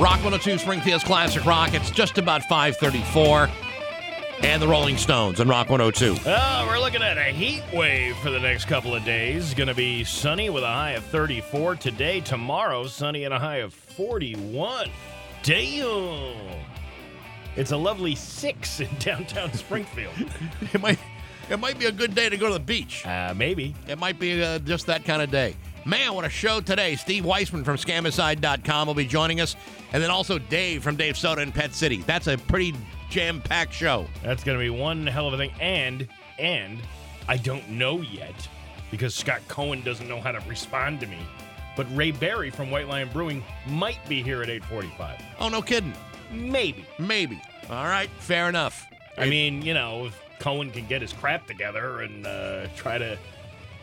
Rock 102 Springfield's Classic Rock. It's just about 534. And the Rolling Stones on Rock 102. Oh, we're looking at a heat wave for the next couple of days. Going to be sunny with a high of 34 today. Tomorrow, sunny and a high of 41. Damn. It's a lovely six in downtown Springfield. It might, it might be a good day to go to the beach. uh, maybe. It might be uh, just that kind of day. Man, what a show today. Steve Weissman from Scamicide.com will be joining us. And then also Dave from Dave Soda in Pet City. That's a pretty jam packed show. That's going to be one hell of a thing. And, and I don't know yet because Scott Cohen doesn't know how to respond to me. But Ray Berry from White Lion Brewing might be here at 845. Oh, no kidding. Maybe. Maybe. All right, fair enough. I mean, you know, if Cohen can get his crap together and uh, try to,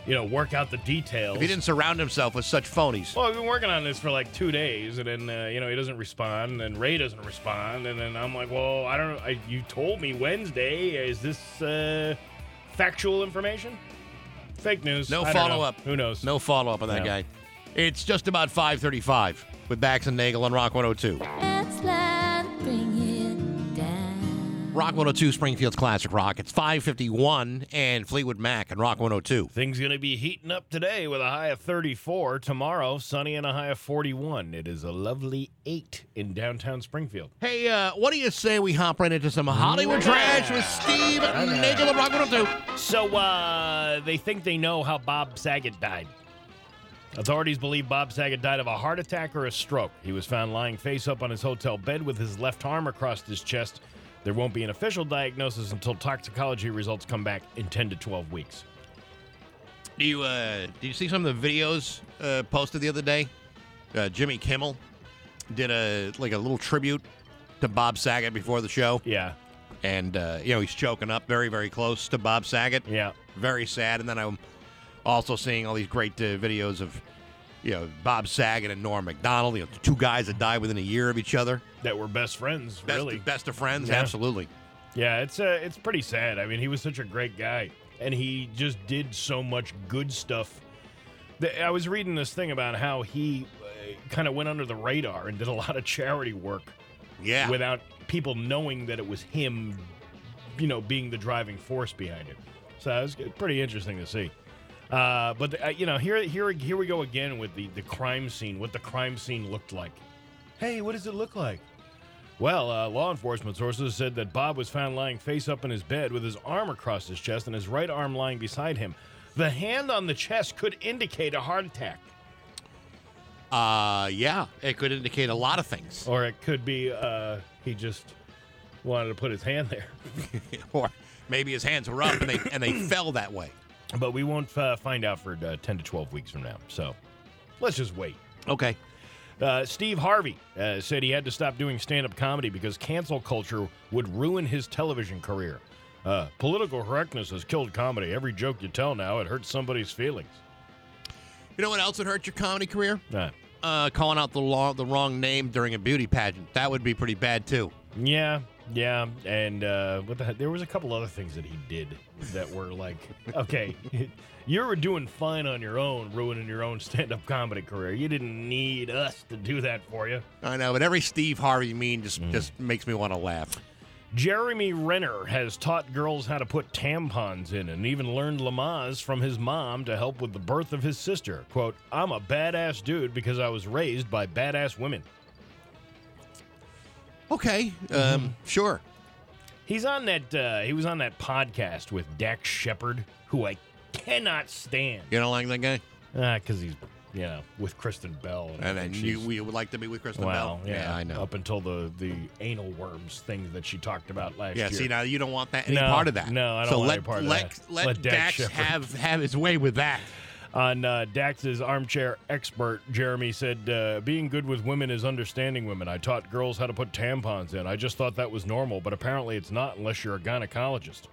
you know, work out the details. If he didn't surround himself with such phonies. well, I've been working on this for like two days, and then uh, you know he doesn't respond, and then Ray doesn't respond, and then I'm like, well, I don't. I, you told me Wednesday. Is this uh, factual information? Fake news. No I follow up. Who knows? No follow up on that No. guy. It's just about 535 with Bax and Nagel on Rock 102. Rock 102 Springfield's Classic Rock. It's 551 and Fleetwood Mac and Rock 102. Things going to be heating up today with a high of 34. Tomorrow, sunny and a high of 41. It is a lovely eight in downtown Springfield. Hey, uh, what do you say we hop right into some Hollywood trash with Steve Nagel and Rock 102? So uh, they think they know how Bob Saget died. Authorities believe Bob Saget died of a heart attack or a stroke. He was found lying face up on his hotel bed with his left arm across his chest. There won't be an official diagnosis until toxicology results come back in 10 to 12 weeks. Do you uh, do you see some of the videos uh, posted the other day? Uh, Jimmy Kimmel did a like a little tribute to Bob Saget before the show, Yeah, and uh, you know he's choking up very very close to Bob Saget. yeah. very sad. And then I'm also seeing all these great uh, videos of, you know, Bob Saget and Norm Macdonald, you know, the two guys that died within a year of each other. That were best friends, Best, really. best of friends, Yeah. absolutely. Yeah, it's uh, it's pretty sad. I mean, he was such a great guy, and he just did so much good stuff. I was reading this thing about how he uh, kind of went under the radar and did a lot of charity work Yeah. without people knowing that it was him, you know, being the driving force behind it. So it was pretty interesting to see. Uh, but uh, you know, here, here, here we go again with the the crime scene. What the crime scene looked like. Hey, what does it look like? Well, uh, law enforcement sources said that Bob was found lying face up in his bed with his arm across his chest and his right arm lying beside him. The hand on the chest could indicate a heart attack, uh, yeah, it could indicate a lot of things. or it could be uh, he just wanted to put his hand there. or maybe his hands were up and they, and they fell that way. But we won't uh, find out for uh, 10 to 12 weeks from now. So let's just wait. Okay. Uh, Steve Harvey uh, said he had to stop doing stand up comedy because cancel culture would ruin his television career. Uh, political correctness has killed comedy. Every joke you tell now, it hurts somebody's feelings. You know what else would hurt your comedy career? Uh, Uh, calling out the, law, the wrong name during a beauty pageant. That would be pretty bad, too. yeah, yeah. And uh, what the? There was a couple other things that he did that were like, okay, you were doing fine on your own, ruining your own stand up comedy career. You didn't need us to do that for you. I know, but every Steve Harvey meme just, just makes me want to laugh. Jeremy Renner has taught girls how to put tampons in and even learned Lamaze from his mom to help with the birth of his sister. Quote, I'm a badass dude because I was raised by badass women. Okay, um, sure. He's on that, uh, he was on that podcast with Dax Shepard, who I cannot stand. You don't like that guy? Because he's, you know, with Kristen Bell. And then think you, we would like to be with Kristen Well, Bell. yeah, I know. Up until the, the anal worms thing that she talked about last yeah, year. Yeah, see now you don't want that any No, part of that. no, I don't so want let, any part of that. Let, Let Dax Dax have have his way with that. On uh, Dax's armchair expert, Jeremy said, uh, Being good with women is understanding women. I taught girls how to put tampons in. I just thought that was normal, but apparently it's not unless you're a gynecologist.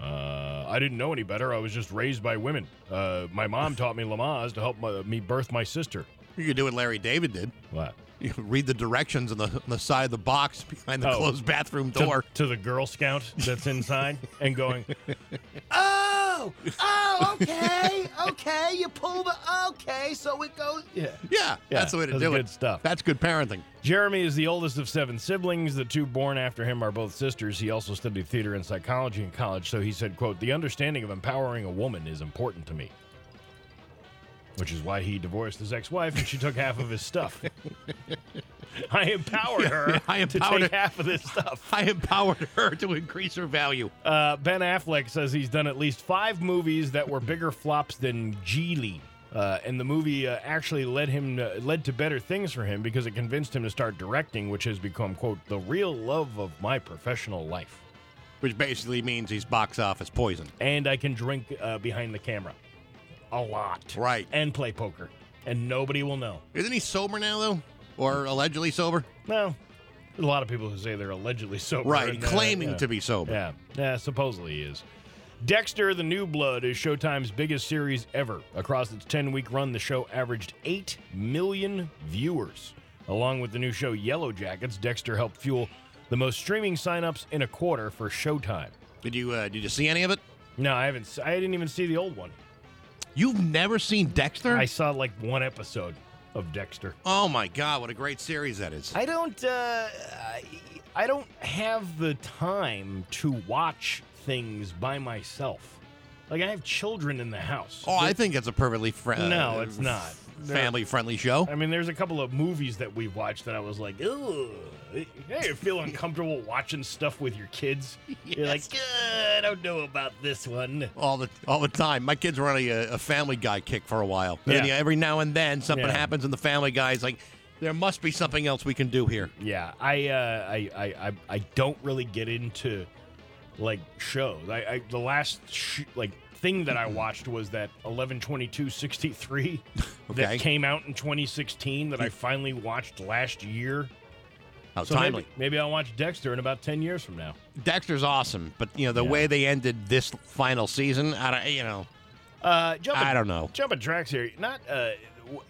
Uh, I didn't know any better. I was just raised by women. Uh, my mom taught me Lamaze to help my, me birth my sister. You could do what Larry David did. What? You read the directions on the, on the side of the box behind the Oh. closed bathroom door. to the Girl Scout that's inside and going, Oh! Oh, okay, okay. You pull the okay, so it goes. Yeah. Yeah, that's the way to that's do good it. stuff. That's good parenting. Jeremy is the oldest of seven siblings. The two born after him are both sisters. He also studied theater and psychology in college. So he said, "quote The understanding of empowering a woman is important to me." Which is why he divorced his ex-wife and she took half of his stuff. I empowered her I to empowered take her. half of this stuff. I empowered her to increase her value. Uh, ben Affleck says he's done at least five movies that were bigger flops than Gigli. Uh, and the movie uh, actually led him uh, led to better things for him because it convinced him to start directing, which has become quote the real love of my professional life. Which basically means he's box office poison. And I can drink uh, behind the camera, a lot, Right. and play poker, and nobody will know. Isn't he sober now, though? Or allegedly sober? No, there's a lot of people who say they're allegedly sober, Right, and, uh, claiming yeah. to be sober. Yeah, yeah, supposedly he is. Dexter, the New Blood, is Showtime's biggest series ever. Across its 10 week run, the show averaged 8 million viewers. Along with the new show Yellow Jackets, Dexter helped fuel the most streaming signups in a quarter for Showtime. Did you uh, did you see any of it? No, I haven't. I didn't even see the old one. You've never seen Dexter? I saw like one episode of Dexter. oh my God, what a great series that is. I don't. Uh, I, I don't have the time to watch things by myself. Like I have children in the house. oh, I think it's a perfectly fr- No, it's not. Family friendly show. I mean, there's a couple of movies that we've watched that I was like, ugh. Hey, you feel uncomfortable watching stuff with your kids? You're like, "Uh, I don't know about this one. all the all the time. My kids were on a, a Family Guy kick for a while. Yeah. yeah, every now and then something Yeah. happens in the Family Guy. It's like there must be something else we can do here. Yeah, I, uh, I, I, I, I don't really get into like shows. I, I the last sh- like thing that I watched was that 11.22.63 Okay. that came out in 2016 that I finally watched last year. How So timely. maybe, maybe I'll watch Dexter in about 10 years from now. Dexter's awesome, but you know the way they ended this final season, I don't, you know, Uh, jump I don't know. Jumping tracks here. Not uh,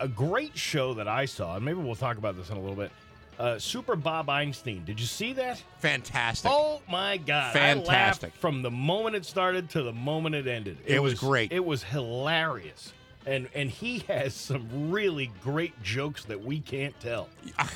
a great show that I saw, and maybe we'll talk about this in a little bit. Uh, Super Bob Einstein. Did you see that? Fantastic. Oh my God! Fantastic. From the moment it started to the moment it ended. It was great. It was hilarious, and and he has some really great jokes that we can't tell.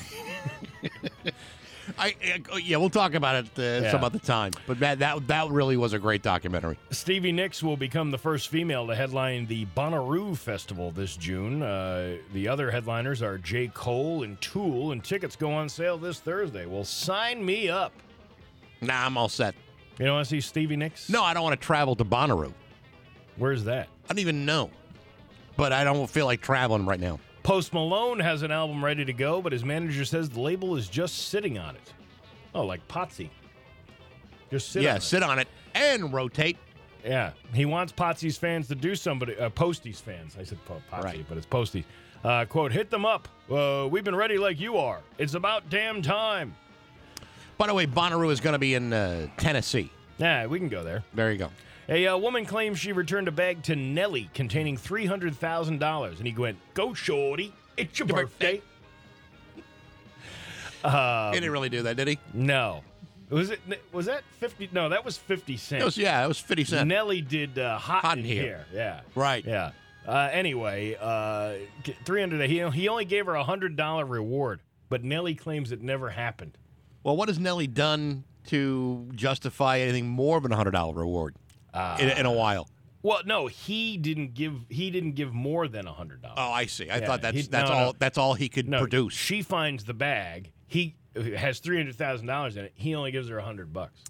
I, I- yeah, we'll talk about it uh, Yeah. some other time. But that, that that really was a great documentary. Stevie Nicks will become the first female to headline the Bonnaroo Festival this June. Uh, the other headliners are J. Cole and Tool, and tickets go on sale this Thursday. Well, sign me up. Nah, I'm all set. You don't want to see Stevie Nicks? No, I don't want to travel to Bonnaroo. Where's that? I don't even know. But I don't feel like traveling right now. Post Malone has an album ready to go, but his manager says the label is just sitting on it. Oh, like Potsy. Just sit yeah, on it. sit on it and rotate. Yeah, he wants Potsy's fans to do somebody. Uh, Posty's fans, I said po- Potsy, Right. but it's Posty. Uh, quote: Hit them up. Uh, we've been ready like you are. It's about damn time. By the way, Bonnaroo is going to be in uh, Tennessee. Yeah, we can go there. There you go. A uh, woman claims she returned a bag to Nelly containing three hundred thousand dollars, and he went, "Go, shorty, it's your Your birthday." he Um, didn't really do that, did he? No, was it? Was that fifty? No, that was fifty It was, yeah, it was 50 cents. Nelly did uh, hot, Hot in Here. here. Yeah. Right. Yeah. Uh, anyway, uh, three hundred. He he only gave her a hundred dollar reward, but Nelly claims it never happened. Well, what has Nelly done to justify anything more than a $100 reward in, in a while? Well, no, he didn't give. He didn't give more than a hundred dollars. Oh, I see. I Yeah, thought that's he- that's no, all no. that's all he could no, produce. She finds the bag. He uh, has three hundred thousand dollars in it. He only gives her a hundred bucks.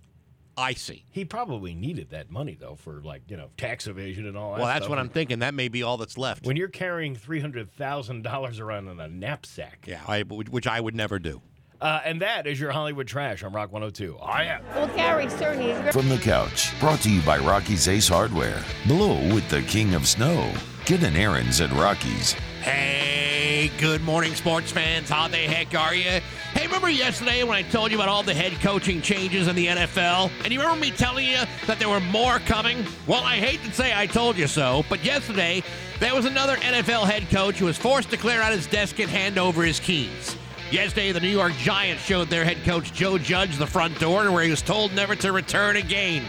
I see. He probably needed that money though for like you know tax evasion and all that. Well, that's stuff. what I'm thinking. That may be all that's left. When you're carrying three hundred thousand dollars around in a knapsack. yeah, I, which I would never do. Uh, and that is your Hollywood trash on Rock 102. Oh yeah. Well, Gary certainly is From the couch, brought to you by Rocky's Ace Hardware. Blow with the king of snow. Get an errands at Rocky's. Hey, good morning, sports fans. How the heck are you? Hey, remember yesterday when I told you about all the head coaching changes in the NFL? And you remember me telling you that there were more coming? Well, I hate to say I told you so, but yesterday there was another NFL head coach who was forced to clear out his desk and hand over his keys. Yesterday, the New York Giants showed their head coach Joe Judge the front door where he was told never to return again.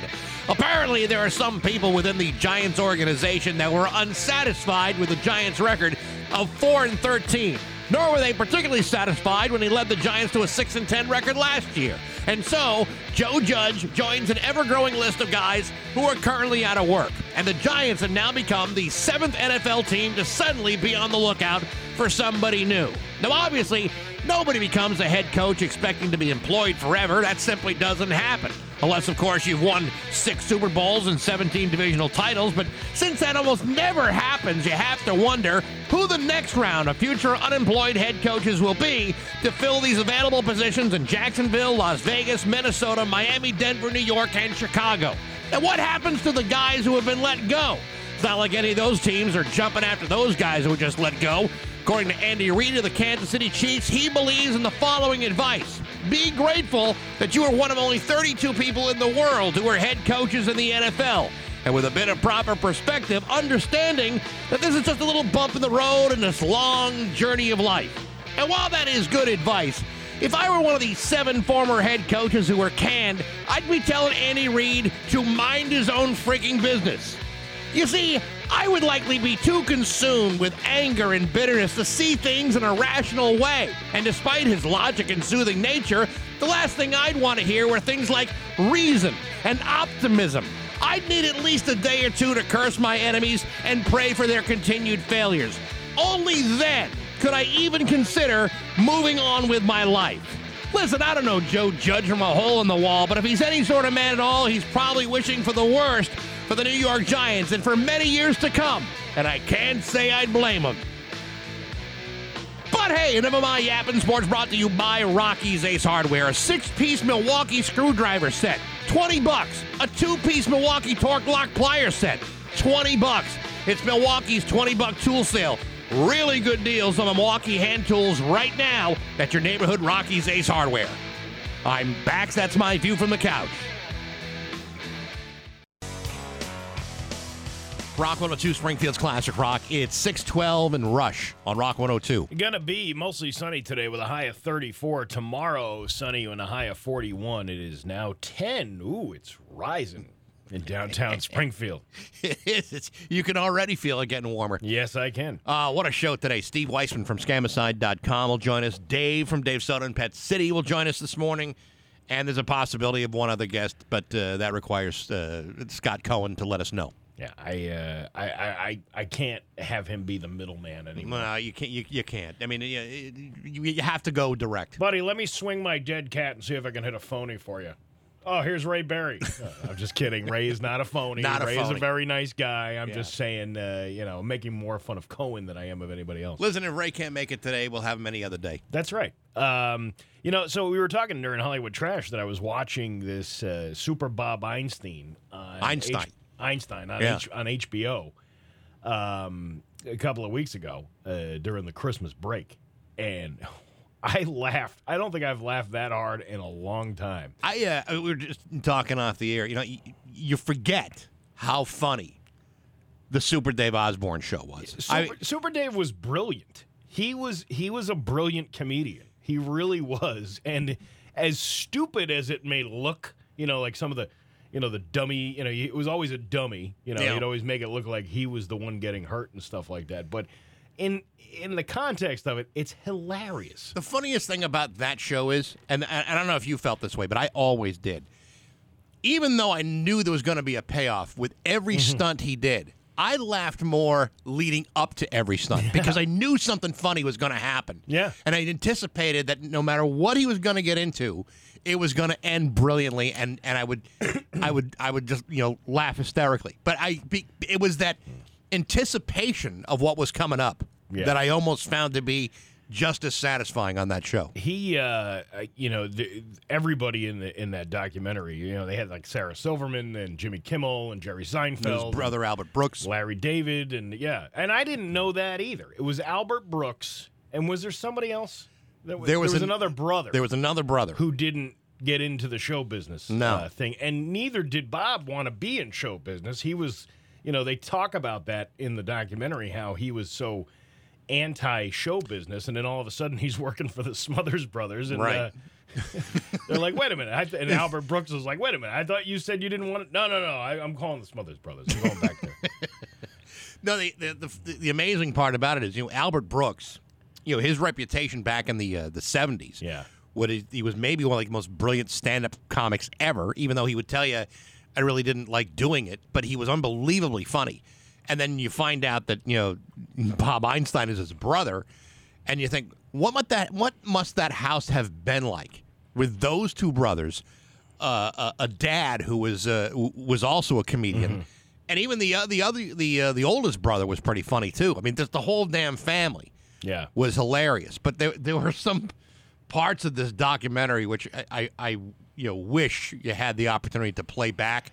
Apparently, there are some people within the Giants organization that were unsatisfied with the Giants' record of 4 and 13. Nor were they particularly satisfied when he led the Giants to a 6 and 10 record last year. And so, Joe Judge joins an ever growing list of guys who are currently out of work. And the Giants have now become the seventh NFL team to suddenly be on the lookout for somebody new. Now, obviously, nobody becomes a head coach expecting to be employed forever. That simply doesn't happen. Unless, of course, you've won six Super Bowls and 17 divisional titles. But since that almost never happens, you have to wonder who the next round of future unemployed head coaches will be to fill these available positions in Jacksonville, Las Vegas, Minnesota, Miami, Denver, New York, and Chicago. And what happens to the guys who have been let go? It's not like any of those teams are jumping after those guys who were just let go. According to Andy Reid of the Kansas City Chiefs, he believes in the following advice Be grateful that you are one of only 32 people in the world who are head coaches in the NFL. And with a bit of proper perspective, understanding that this is just a little bump in the road in this long journey of life. And while that is good advice, if I were one of these seven former head coaches who were canned, I'd be telling Andy Reid to mind his own freaking business. You see, I would likely be too consumed with anger and bitterness to see things in a rational way. And despite his logic and soothing nature, the last thing I'd want to hear were things like reason and optimism. I'd need at least a day or two to curse my enemies and pray for their continued failures. Only then could I even consider moving on with my life. Listen, I don't know Joe Judge from a hole in the wall, but if he's any sort of man at all, he's probably wishing for the worst for the New York Giants and for many years to come. And I can't say I'd blame him. But hey, of my yapping sports brought to you by Rocky's Ace Hardware. A six-piece Milwaukee screwdriver set, 20 bucks. A two-piece Milwaukee torque lock plier set, 20 bucks. It's Milwaukee's 20-buck tool sale. Really good deals on the Milwaukee hand tools right now at your neighborhood Rocky's Ace Hardware. I'm back. That's my view from the couch. Rock 102 Springfield's Classic Rock. It's 612 and Rush on Rock 102. Gonna be mostly sunny today with a high of 34. Tomorrow, sunny and a high of 41. It is now 10. Ooh, it's rising in downtown Springfield. It is. It's, you can already feel it getting warmer. Yes, I can. Uh, what a show today. Steve Weissman from Scamicide.com will join us. Dave from Dave Soda and Pet City will join us this morning. And there's a possibility of one other guest, but uh, that requires uh, Scott Cohen to let us know. Yeah, I, uh, I, I, I, can't have him be the middleman anymore. Well, you can't. You, you can't. I mean, you, you you have to go direct. Buddy, let me swing my dead cat and see if I can hit a phony for you. Oh, here's Ray Berry. Uh, I'm just kidding. Ray is not a phony. Not a Ray is a very nice guy. I'm Yeah. just saying, uh, you know, making more fun of Cohen than I am of anybody else. Listen, if Ray can't make it today, we'll have him any other day. That's right. Um, you know, so we were talking during Hollywood Trash that I was watching this uh, Super Bob Einstein. Einstein. H- Einstein on, Yeah. H- on HBO um, a couple of weeks ago uh, during the Christmas break. And I laughed. I don't think I've laughed that hard in a long time. I uh, we were just talking off the air. You know, you, you forget how funny the Super Dave Osborne show was. Super, I- Super Dave was brilliant. He was he was a brilliant comedian. He really was. And as stupid as it may look, you know, like some of the you know, the dummy, you know, it was always a dummy. You know, Yeah. he'd always make it look like he was the one getting hurt and stuff like that. But in in the context of it, it's hilarious. The funniest thing about that show is, and, I don't know if you felt this way, but I always did. Even though I knew there was going to be a payoff with every Mm-hmm. stunt he did, I laughed more leading up to every stunt because I knew something funny was going to happen. Yeah. And I anticipated that no matter what he was going to get into, it was going to end brilliantly, and, and I would, I would, I would just you know laugh hysterically. But I, be, it was that anticipation of what was coming up Yeah. that I almost found to be just as satisfying on that show. He, uh, you know, the, everybody in the in that documentary, you know, they had like Sarah Silverman and Jimmy Kimmel and Jerry Seinfeld, His brother Albert Brooks. Larry David, and yeah, and I didn't know that either. It was Albert Brooks, and was there somebody else? There was, There was an- another brother There was another brother. who didn't get into the show business No. uh, thing, and neither did Bob want to be in show business. He was, you know, they talk about that in the documentary how he was so anti show business, and then all of a sudden he's working for the Smothers Brothers, and Right. uh, They're like, wait a minute. I th- and Albert Brooks was like, wait a minute. I thought you said you didn't want it. No, no, no. I, I'm calling the Smothers Brothers. I'm going back there. No, the, the the the amazing part about it is, you know, Albert Brooks, you know, his reputation back in the uh, the seventies. Yeah. What he, he was maybe one of like, the most brilliant stand-up comics ever. Even though he would tell you, I really didn't like doing it, but he was unbelievably funny. And then you find out that you know Bob Einstein is his brother, and you think, what must that what must that house have been like with those two brothers? uh, a, a dad who was uh, was also a comedian, and even the uh, the other the uh, the oldest brother was pretty funny too. I mean, just the whole damn family Yeah. was hilarious. But there there were some parts of this documentary which I, I, I you know wish you had the opportunity to play back,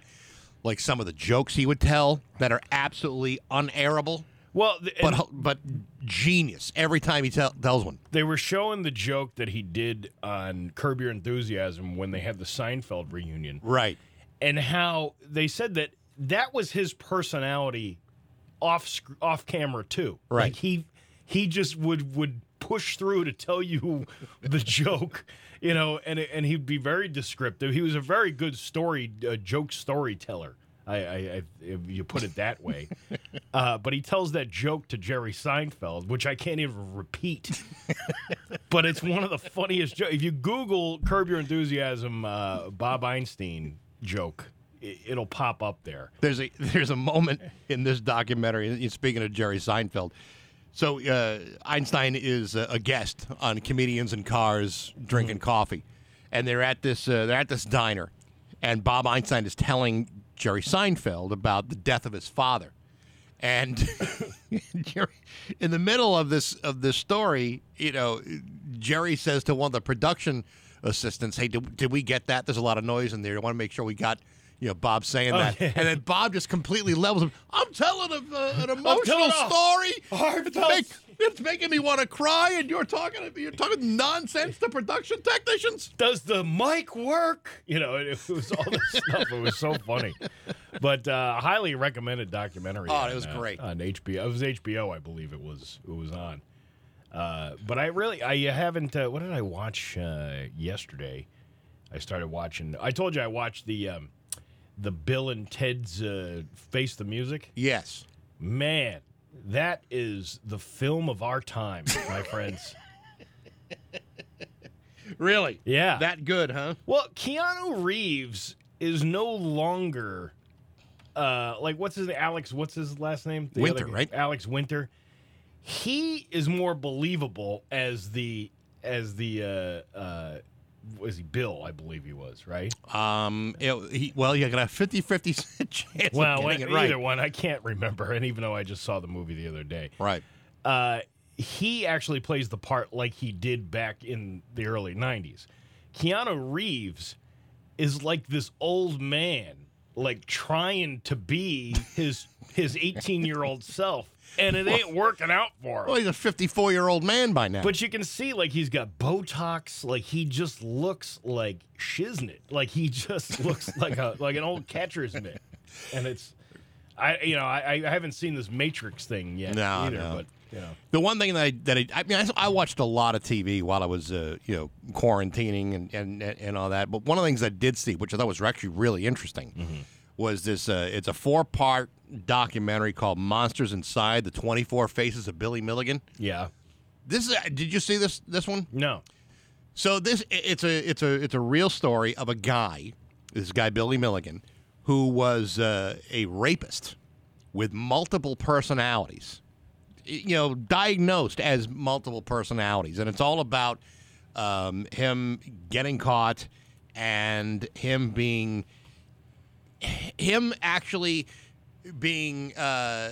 like some of the jokes he would tell that are absolutely unairable, Well, th- but but genius every time he tell, tells one. they were showing the joke that he did on Curb Your Enthusiasm when they had the Seinfeld reunion. Right. and how they said that that was his personality off off camera too. Right. Like he he just would would push through to tell you the joke, you know, and and he'd be very descriptive. He was a very good story uh, joke storyteller. I, I, I if you put it that way, uh, but he tells that joke to Jerry Seinfeld, which I can't even repeat. but it's one of the funniest jokes. If you Google "Curb Your Enthusiasm," uh, Bob Einstein joke, i- it'll pop up there. There's a there's a moment in this documentary. Speaking of Jerry Seinfeld, so uh, Einstein is a, guest on comedians and cars drinking coffee, and they're at this uh, they're at this diner, and Bob Einstein is telling Jerry Seinfeld about the death of his father, and Jerry, in the middle of this of this story, you know, Jerry says to one of the production assistants, "Hey, did, did we get that? There's a lot of noise in there. I want to make sure we got." You know, Bob saying that, yeah. and then Bob just completely levels him. I'm telling a, uh, an emotional story. It's, make, it's making me want to cry, and you're talking you're talking nonsense to production technicians. Does the mic work? You know, it, it was all this stuff. It was so funny, but uh, highly recommended documentary. Oh, on, it was uh, great. on HBO. It was HBO, I believe it was. It was on. Uh, but I really, I haven't. Uh, what did I watch uh, yesterday? I started watching. I told you I watched the um, the Bill and Ted's uh, Face the Music. Yes, Man, that is the film of our time, my friends. really. Yeah, That good, huh? Well, Keanu Reeves is no longer uh like what's his name? Alex what's his last name? The Winter, other- right? Alex Winter. He is more believable as the as the uh uh was he Bill, I believe he was, right? Um, it- he, well, you got a 50-50 chance Well, of it right. either one, I can't remember, and even though I just saw the movie the other day. Right. uh, he actually plays the part like he did back in the early 90s. Keanu Reeves is like this old man, like trying to be his his 18 year old self, and it ain't working out for him. Well, he's a 54 year old man by now. But you can see, like, he's got Botox. Like, he just looks like shiznit. Like, he just looks like a like an old catcher's mitt. And it's, I you know, I, I haven't seen this Matrix thing yet No, either. no. But you know, The one thing that I that I, I mean, I, I watched a lot of TV while I was uh, you know quarantining and, and and all that. But one of the things I did see, which I thought was actually really interesting, Mm-hmm. was this. Uh, it's a four part documentary called "Monsters Inside: The Twenty Four Faces of Billy Milligan." yeah, This is. Did you see this this one? no, So this it's a it's a it's a real story of a guy, this guy Billy Milligan, who was uh, a rapist with multiple personalities. You know, diagnosed as multiple personalities, and it's all about um, him getting caught and him being him actually being uh,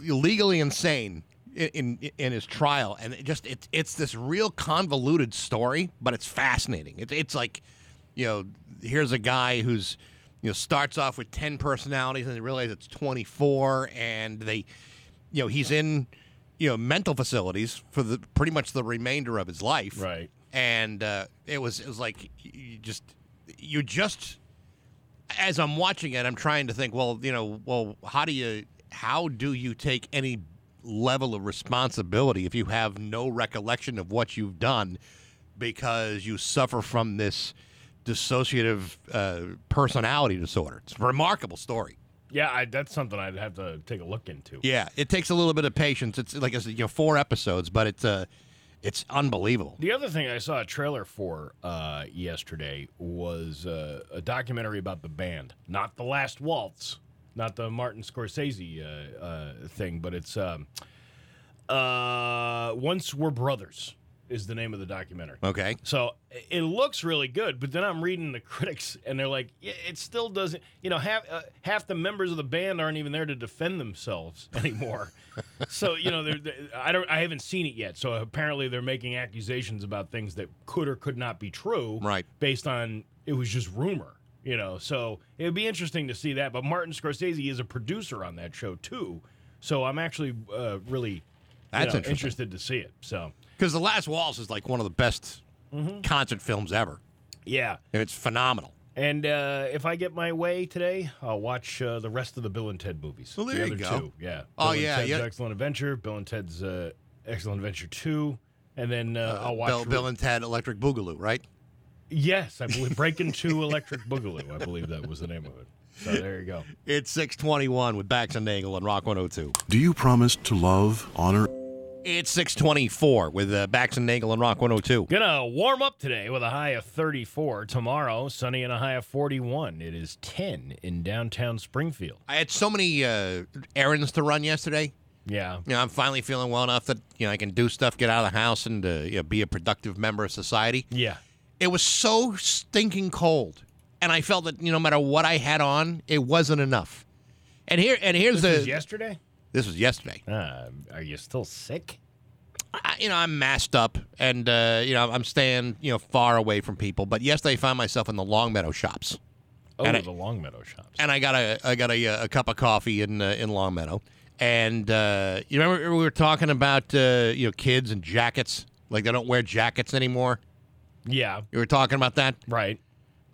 legally insane in, in in his trial, and it just it's it's this real convoluted story, but it's fascinating. It's it's like, you know, here's a guy who's you know starts off with ten personalities, and they realize it's twenty four, and they, you know, he's in you know mental facilities for the pretty much the remainder of his life, right. and uh, it was it was like you just you just as I'm watching it, I'm trying to think. Well, you know, well, how do you how do you take any level of responsibility if you have no recollection of what you've done because you suffer from this dissociative uh, personality disorder. It's a remarkable story. Yeah, I, that's something I'd have to take a look into. Yeah, it takes a little bit of patience. It's like I said, you know, four episodes, but it's uh, it's unbelievable. The other thing I saw a trailer for uh, yesterday was uh, a documentary about the band, not the Last Waltz, not the Martin Scorsese uh, uh, thing, but it's um, uh, Once Were Brothers is the name of the documentary. Okay. So it looks really good, but then I'm reading the critics, and they're like, "It still doesn't." You know, half uh, half the members of the band aren't even there to defend themselves anymore. so you know, they're, they I don't, I haven't seen it yet. So apparently, they're making accusations about things that could or could not be true, Right. Based on it was just rumor. You know, so it would be interesting to see that. But Martin Scorsese is a producer on that show too, so I'm actually uh, really That's know, interesting. interested to see it. So Because The Last Waltz is like one of the best Mm-hmm. concert films ever. yeah. And it's phenomenal. And uh, if I get my way today, I'll watch uh, the rest of the Bill and Ted movies. Well, there the you go. Two. Yeah. Oh, Bill and yeah, Ted's yeah. Excellent Adventure. Bill and Ted's uh, Excellent Adventure Two, and then uh, I'll watch. Bill, Bill and Ted Electric Boogaloo, right? yes, I believe Breaking Two Electric Boogaloo. I believe that was the name of it. So there you go. It's 621 with Bax and Nagel and Rock 102. Do you promise to love, honor, It's 624 with uh, Bax and Nagel and Rock 102. Gonna warm up today with a high of 34. Tomorrow, sunny and a high of 41. It is 10 in downtown Springfield. I had so many uh, errands to run yesterday. Yeah. You know, I'm finally feeling well enough that you know I can do stuff, get out of the house, and uh, you know, be a productive member of society. Yeah. It was so stinking cold, and I felt that you know, no matter what I had on, it wasn't enough. And here, and here's This the. yesterday. This was yesterday. Uh, are you still sick? I, you know, I'm masked up, and uh, you know, I'm staying you know far away from people. But yesterday, I found myself in the Longmeadow shops. Oh, And I- the Longmeadow shops. and I got a I got a, a cup of coffee in uh, in Longmeadow. And uh, you remember we were talking about uh, you know kids and jackets, like they don't wear jackets anymore. Yeah, You were talking about that. right.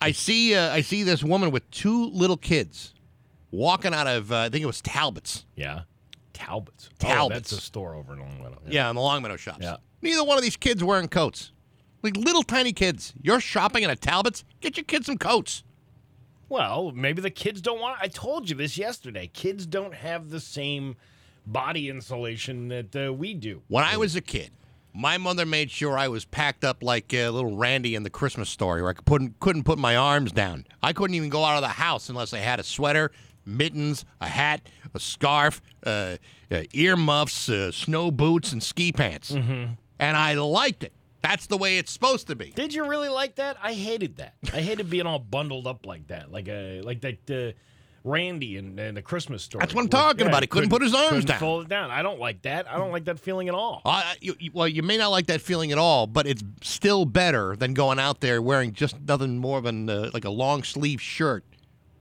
I see uh, I see this woman with two little kids walking out of uh, I think it was Talbot's. Yeah. Talbot's. Oh, Talbot's. that's a store over in Longmeadow. Yeah, in the Longmeadow shops. Yeah. Neither one of these kids wearing coats. Like little tiny kids. You're shopping at a Talbot's. Get your kids some coats. Well, maybe the kids don't want. I told you this yesterday. Kids don't have the same body insulation that uh, we do. When I was a kid, my mother made sure I was packed up like uh, little Randy in the Christmas story, where I couldn't couldn't put my arms down. I couldn't even go out of the house unless I had a sweater, mittens, a hat, a scarf, uh, uh, earmuffs, uh, snow boots, and ski pants. Mm-hmm. And I liked it. That's the way it's supposed to be. Did you really like that? I hated that. I hated being all bundled up like that, like a like that. Uh, Randy and, and the Christmas story. That's what I'm talking about. He couldn't put his arms down. Fold it down. I don't like that. I don't like that feeling at all. Uh, you, you- well, you may not like that feeling at all, but it's still better than going out there wearing just nothing more than uh, like a long sleeve shirt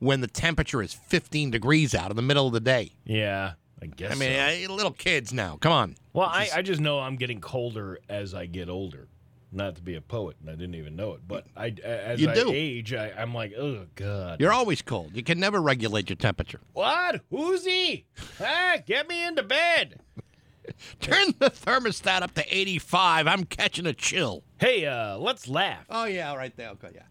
when the temperature is 15 degrees out in the middle of the day. Yeah, I guess. I mean, so. uh, little kids now. Come on. Well, I, I just know I'm getting colder as I get older. Not to be a poet, and I didn't even know it, but I as You I do. age, I, I'm like, oh god. You're always cold. You can never regulate your temperature. what? Who's he? ah, get me into bed. Turn the thermostat up to 85. I'm catching a chill. Hey, uh, let's laugh. Oh, yeah, right there. Okay, yeah.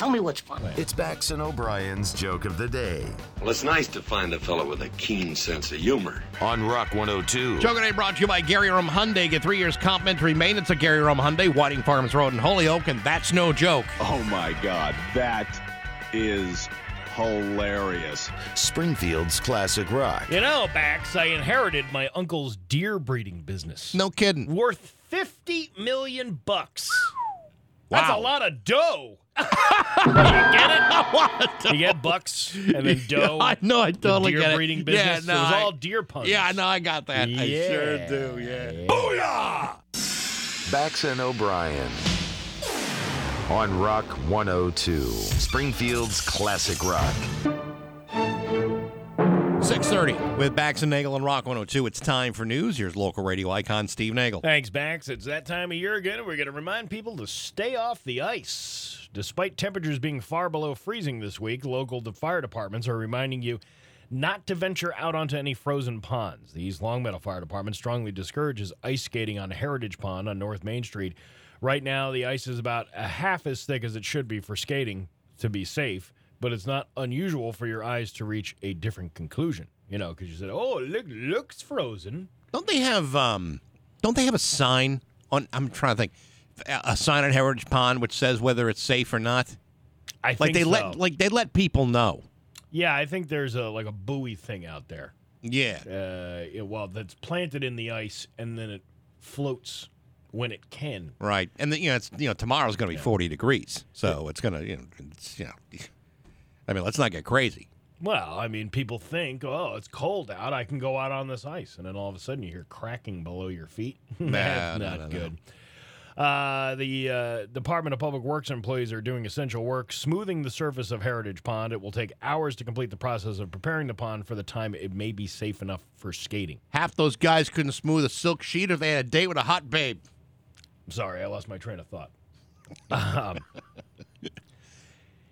Yeah. Tell me what's funny. It's Bax and O'Brien's joke of the day Well, it's nice to find a fellow with a keen sense of humor. on Rock 102. Joke today brought to you by Gary Rome Hyundai. Get three years complimentary maintenance at Gary Rome Hyundai, Whiting Farms Road in Holyoke, and that's no joke. Oh my God, that is hilarious. Springfield's classic rock. You know, Bax, I inherited my uncle's deer breeding business. No kidding. Worth 50 million bucks. Wow. That's a lot of dough. You get it? You get bucks and then dough. I know, I totally deer get it. breeding business. Yeah, no, it was I- all deer puns. Yeah, no, I got that. I sure do, yeah. Booyah! Bax and O'Brien on Rock 102. Springfield's classic rock. 630 with Bax and Nagel and Rock 102. It's time for news. Here's local radio icon Steve Nagel. Thanks, Bax. It's that time of year again. We're going to remind people to stay off the ice. Despite temperatures being far below freezing this week, local de- fire departments are reminding you not to venture out onto any frozen ponds. The East Longmeadow Fire Department strongly discourages ice skating on Heritage Pond on North Main Street. Right now, the ice is about a half as thick as it should be for skating to be safe, but it's not unusual for your eyes to reach a different conclusion. You know, because you said, "Oh, look, looks frozen." Don't they have um? Don't they have a sign on? I'm trying to think. A sign on Heritage Pond which says whether it's safe or not. I Like they so. let like they let people know. yeah, I think there's a like a buoy thing out there. Yeah. Uh, yeah, well, that's planted in the ice and then it floats when it can. Right. And then, you know, it's you know tomorrow's going to be 40 degrees, so it's going to you know it's you know. I mean, let's not get crazy. Well, I mean, people think, oh, it's cold out. I can go out on this ice. And then all of a sudden you hear cracking below your feet. That's not no, no. good. Uh, the uh, Department of Public Works employees are doing essential work smoothing the surface of Heritage Pond. It will take hours to complete the process of preparing the pond for the time it may be safe enough for skating. Half those guys couldn't smooth a silk sheet if they had a date with a hot babe. I'm sorry, I lost my train of thought. um,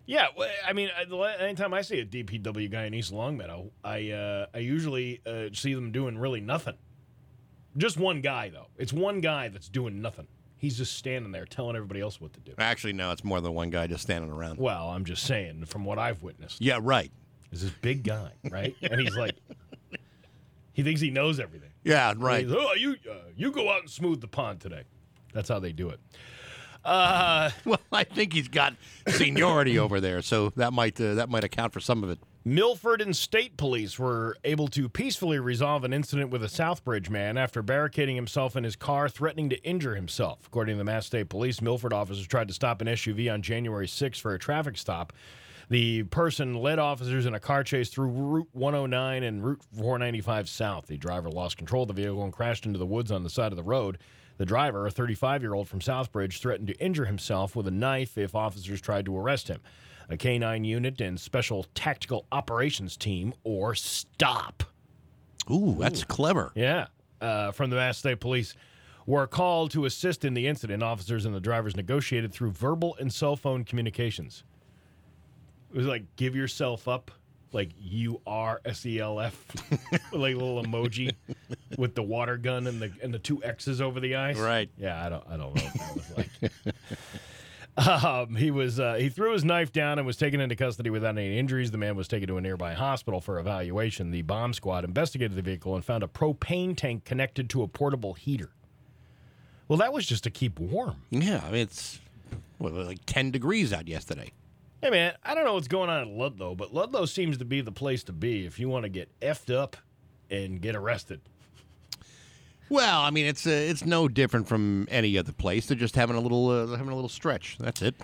yeah, well, I mean, la- anytime I see a DPW guy in East Longmeadow, I uh, I usually uh, see them doing really nothing. Just one guy though. It's one guy that's doing nothing. He's just standing there telling everybody else what to do. Actually, no, it's more than one guy just standing around. Well, I'm just saying from what I've witnessed. Yeah, right. Is this big guy, right? and he's like, he thinks he knows everything. Yeah, right. He's, oh, you uh, you go out and smooth the pond today. That's how they do it. Uh, Well, I think he's got seniority over there, so that might uh, that might account for some of it. Milford and State Police were able to peacefully resolve an incident with a Southbridge man after barricading himself in his car, threatening to injure himself. According to the Mass State Police, Milford officers tried to stop an SUV on January 6 for a traffic stop. The person led officers in a car chase through Route 109 and Route 495 South. The driver lost control of the vehicle and crashed into the woods on the side of the road. The driver, a 35 year old from Southbridge, threatened to injure himself with a knife if officers tried to arrest him. A K9 unit and Special Tactical Operations Team, or STOP, Ooh, that's clever. yeah, uh, from the Mass State Police, were called to assist in the incident. Officers and the drivers negotiated through verbal and cell phone communications. It was like, give yourself up, like you are S E L F, like a little emoji with the water gun and the and the two X's over the eyes. Right. Yeah, I don't I don't know what that was like. Um, he was uh, he threw his knife down and was taken into custody without any injuries. The man was taken to a nearby hospital for evaluation. The bomb squad investigated the vehicle and found a propane tank connected to a portable heater. Well, that was just to keep warm. Yeah, I mean it's what, like ten degrees out yesterday. Hey man, I don't know what's going on in Ludlow, but Ludlow seems to be the place to be if you want to get effed up and get arrested. Well, I mean it's uh, it's no different from any other place. They're just having a little uh, having a little stretch. That's it.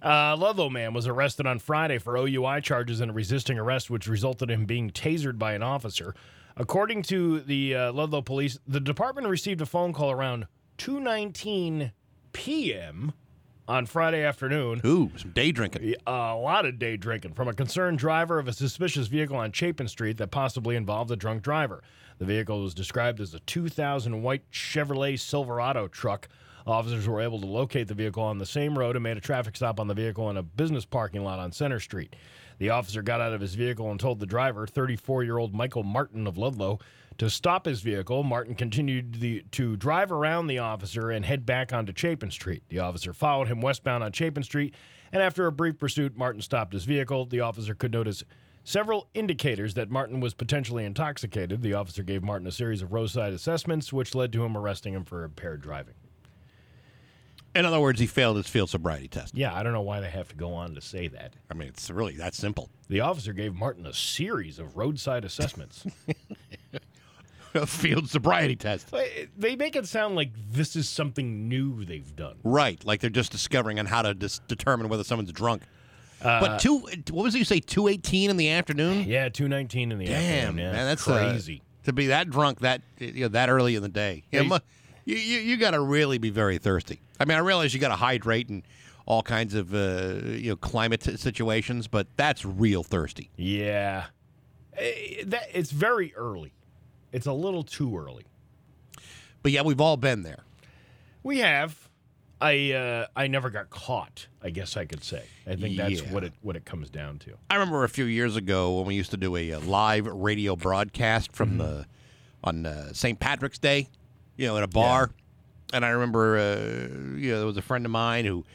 Uh, Ludlow man was arrested on Friday for OUI charges and resisting arrest, which resulted in him being tasered by an officer. According to the uh, Ludlow police, the department received a phone call around 2:19 p.m. on Friday afternoon. Ooh, some day drinking. A lot of day drinking from a concerned driver of a suspicious vehicle on Chapin Street that possibly involved a drunk driver. The vehicle was described as a 2000 white Chevrolet Silverado truck. Officers were able to locate the vehicle on the same road and made a traffic stop on the vehicle in a business parking lot on Center Street. The officer got out of his vehicle and told the driver, 34 year old Michael Martin of Ludlow, to stop his vehicle. Martin continued the, to drive around the officer and head back onto Chapin Street. The officer followed him westbound on Chapin Street, and after a brief pursuit, Martin stopped his vehicle. The officer could notice several indicators that Martin was potentially intoxicated. The officer gave Martin a series of roadside assessments, which led to him arresting him for impaired driving. In other words, he failed his field sobriety test. Yeah, I don't know why they have to go on to say that. I mean, it's really that simple. The officer gave Martin a series of roadside assessments. A field sobriety test. they make it sound like this is something new they've done. Right, like they're just discovering on how to dis- determine whether someone's drunk. but two, what was it you say? Two eighteen in the afternoon. Yeah, two nineteen in the Damn, afternoon. Yeah, man, that's uh, crazy. to be that drunk that you know, that early in the day. Yeah, you you, you got to really be very thirsty. I mean, I realize you got to hydrate and all kinds of uh, you know climate situations, but that's real thirsty. yeah, Eh, that it's very early. It's a little too early. But yeah, we've all been there. We have. I uh, I never got caught. I guess I could say. I think that's Yeah. what it what it comes down to. I remember a few years ago when we used to do a, uh live radio broadcast from Mm-hmm. the on uh, St. Patrick's Day, you know, in a bar. and I remember, uh, you know, there was a friend of mine who,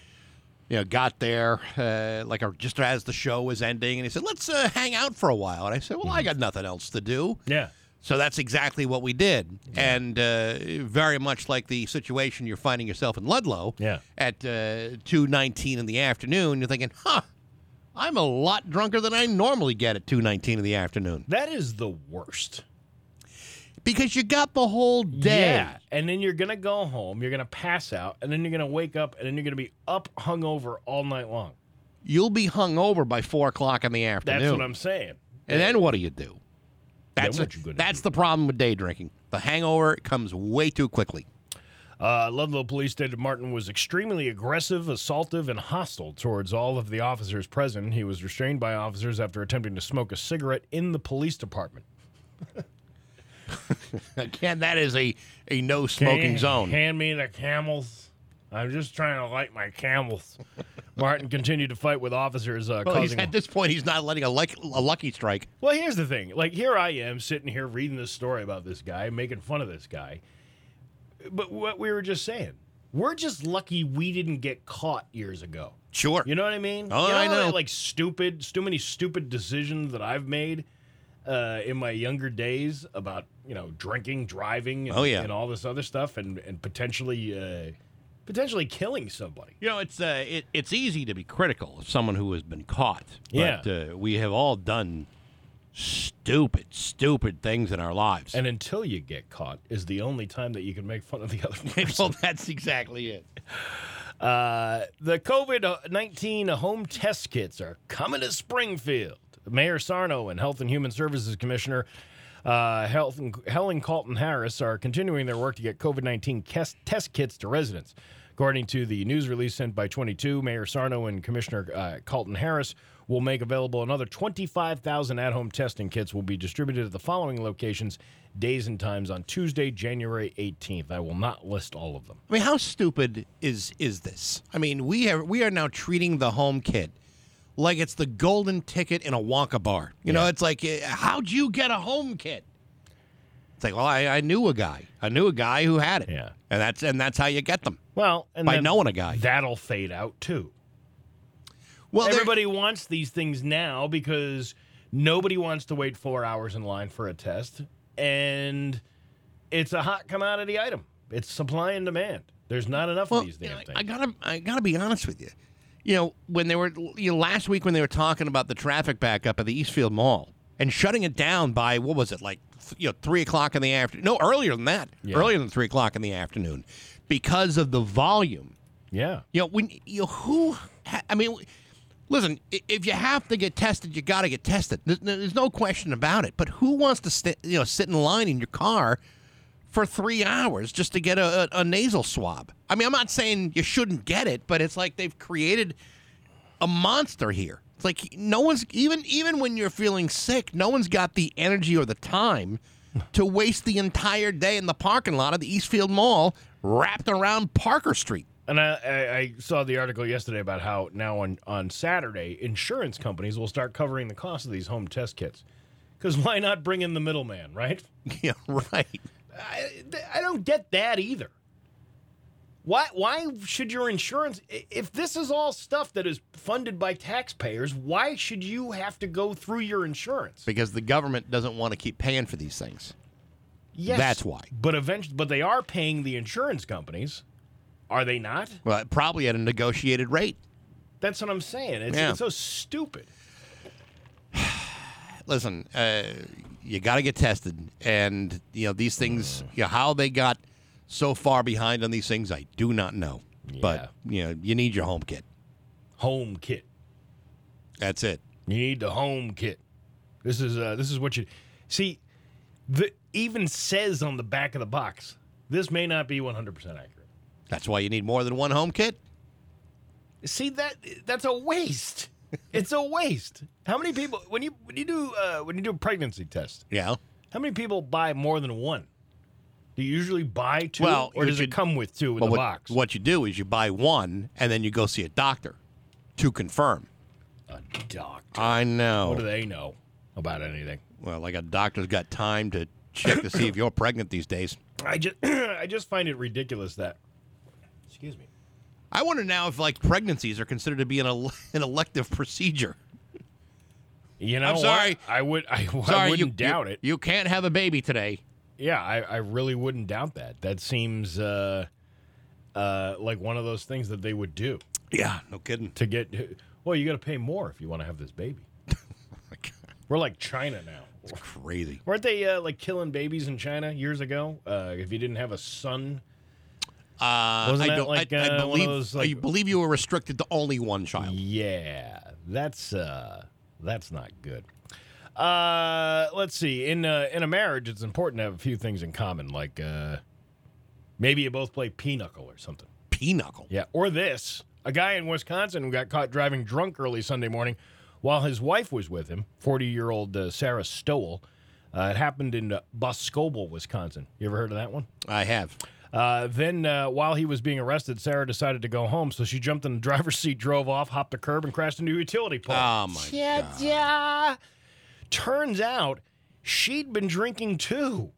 you know, got there uh, like just as the show was ending, and he said, "Let's uh, hang out for a while." And I said, "Well, I got nothing else to do." Yeah. So that's exactly what we did, and uh, very much like the situation you're finding yourself in Ludlow. Yeah. At uh, two nineteen in the afternoon, you're thinking, "Huh, I'm a lot drunker than I normally get at two nineteen in the afternoon," That is the worst. because you got the whole day. Yeah. And then you're going to go home, you're going to pass out, and then you're going to wake up, and then you're going to be up hungover all night long. You'll be hung over by four o'clock in the afternoon. That's what I'm saying. And then what do you do? That's what a- that's do? the problem with day drinking. The hangover comes way too quickly. Uh, Ludlow police stated Martin was extremely aggressive, assaultive, and hostile towards all of the officers present. He was restrained by officers after attempting to smoke a cigarette in the police department. Again, that is a, a no smoking zone. Hand me the camels. I'm just trying to light my camels. Martin continued to fight with officers, uh, Well, causing. at this point, he's not letting a, like, a lucky strike. Well, here's the thing. Like, here I am sitting here reading this story about this guy, making fun of this guy. But what we were just saying, we're just lucky we didn't get caught years ago. Sure. You know what I mean? Oh, you I know. that, like stupid, too many stupid decisions that I've made uh, in my younger days about you know drinking, driving, and, Oh, yeah. and all this other stuff, and and potentially uh, potentially killing somebody. You know, it's uh, it, it's easy to be critical of someone who has been caught. Yeah. But uh, we have all done stupid, stupid things in our lives. And until you get caught, is the only time that you can make fun of the other person. well, that's exactly it. Uh, the COVID 19 home test kits are coming to Springfield. Mayor Sarno and Health and Human Services Commissioner uh, Health and, Helen Caulton Harris are continuing their work to get COVID 19 test kits to residents. According to the news release sent by 22, Mayor Sarno and Commissioner uh, Harris will make available another 25,000 at home testing kits will be distributed at the following locations, days and times on Tuesday, January 18th. I will not list all of them. I mean, how stupid is is this? I mean, we have we are now treating the home kit like it's the golden ticket in a Wonka bar. You know, it's like, uh, how'd you get a home kit? It's like, well, I, I knew a guy. I knew a guy who had it. Yeah. and that's and that's how you get them. Well, and By knowing a guy. that'll fade out too. Well, Everybody wants these things now because nobody wants to wait four hours in line for a test, and it's a hot commodity item. It's supply and demand. There's not enough Well, of these you damn know, things. I gotta, I gotta be honest with you. You know, when they were, you know, last week when they were talking about the traffic backup at the Eastfield Mall and shutting it down by what was it, like, th- you know, three o'clock in the afternoon? No, earlier than that. Yeah. Earlier than three o'clock in the afternoon, because of the volume. yeah. You know, when you know who, ha- I mean. Listen, if you have to get tested, you got to get tested. There's, there's no question about it. But who wants to st- you know sit in line in your car for three hours just to get a, a, a nasal swab? I mean, I'm not saying you shouldn't get it, but it's like they've created a monster here. It's like no one's even even when you're feeling sick, no one's got the energy or the time to waste the entire day in the parking lot of the Eastfield Mall wrapped around Parker Street. And I, I, I saw the article yesterday about how now on, on Saturday, insurance companies will start covering the cost of these home test kits. Because why not bring in the middleman, right? Yeah, right. I, I don't get that either. Why why should your insurance if this is all stuff that is funded by taxpayers, why should you have to go through your insurance? because the government doesn't want to keep paying for these things. Yes. That's why. But eventually but they are paying the insurance companies. Are they not? Well, probably at a negotiated rate. That's what I'm saying. It's, Yeah. it's so stupid. Listen, uh, you got to get tested, and you know these things. You know, how they got so far behind on these things, I do not know. But you know, you need your home kit. Home kit. That's it. You need the home kit. This is uh, this is what you see. The even says on the back of the box, this may not be 100 percent accurate. That's why you need more than one home kit. See that that's a waste. It's a waste. How many people when you when you do uh, when you do a pregnancy test? Yeah. How many people buy more than one? Do you usually buy two, Well, or does you- it come with two in Well, the what, box? what you do is you buy one, and then you go see a doctor to confirm. A doctor. I know. What do they know about anything? Well, like a doctor's got time to check to see if you're pregnant these days. I just I just find it ridiculous that Excuse me. I wonder now if like pregnancies are considered to be an, ele- an elective procedure. You know, I'm what? sorry. I would. I, I Sorry, wouldn't you doubt you, it. You can't have a baby today. Yeah, I, I really wouldn't doubt that. That seems uh, uh, like one of those things that they would do Yeah, no kidding. to get. Well, you got to pay more if you want to have this baby. We're like China now. It's crazy. Weren't they uh, like killing babies in China years ago? Uh, if you didn't have a son, Uh, Wasn't I that don't. like, I, I uh, believe. those, I believe you were restricted to only one child. yeah, that's uh, that's not good. Uh, let's see. In uh, in a marriage, it's important to have a few things in common, like uh, maybe you both play pinochle or something. Pinochle. Yeah, or this. A guy in Wisconsin who got caught driving drunk early Sunday morning while his wife was with him, 40 year old uh, Sarah Stowell. Uh, it happened in uh, Boscobel, Wisconsin. You ever heard of that one? I have. Uh, then, uh, while he was being arrested, Sarah decided to go home, so she jumped in the driver's seat, drove off, hopped the curb, and crashed into a utility pole. Oh my yeah, god. yeah. Turns out she'd been drinking too.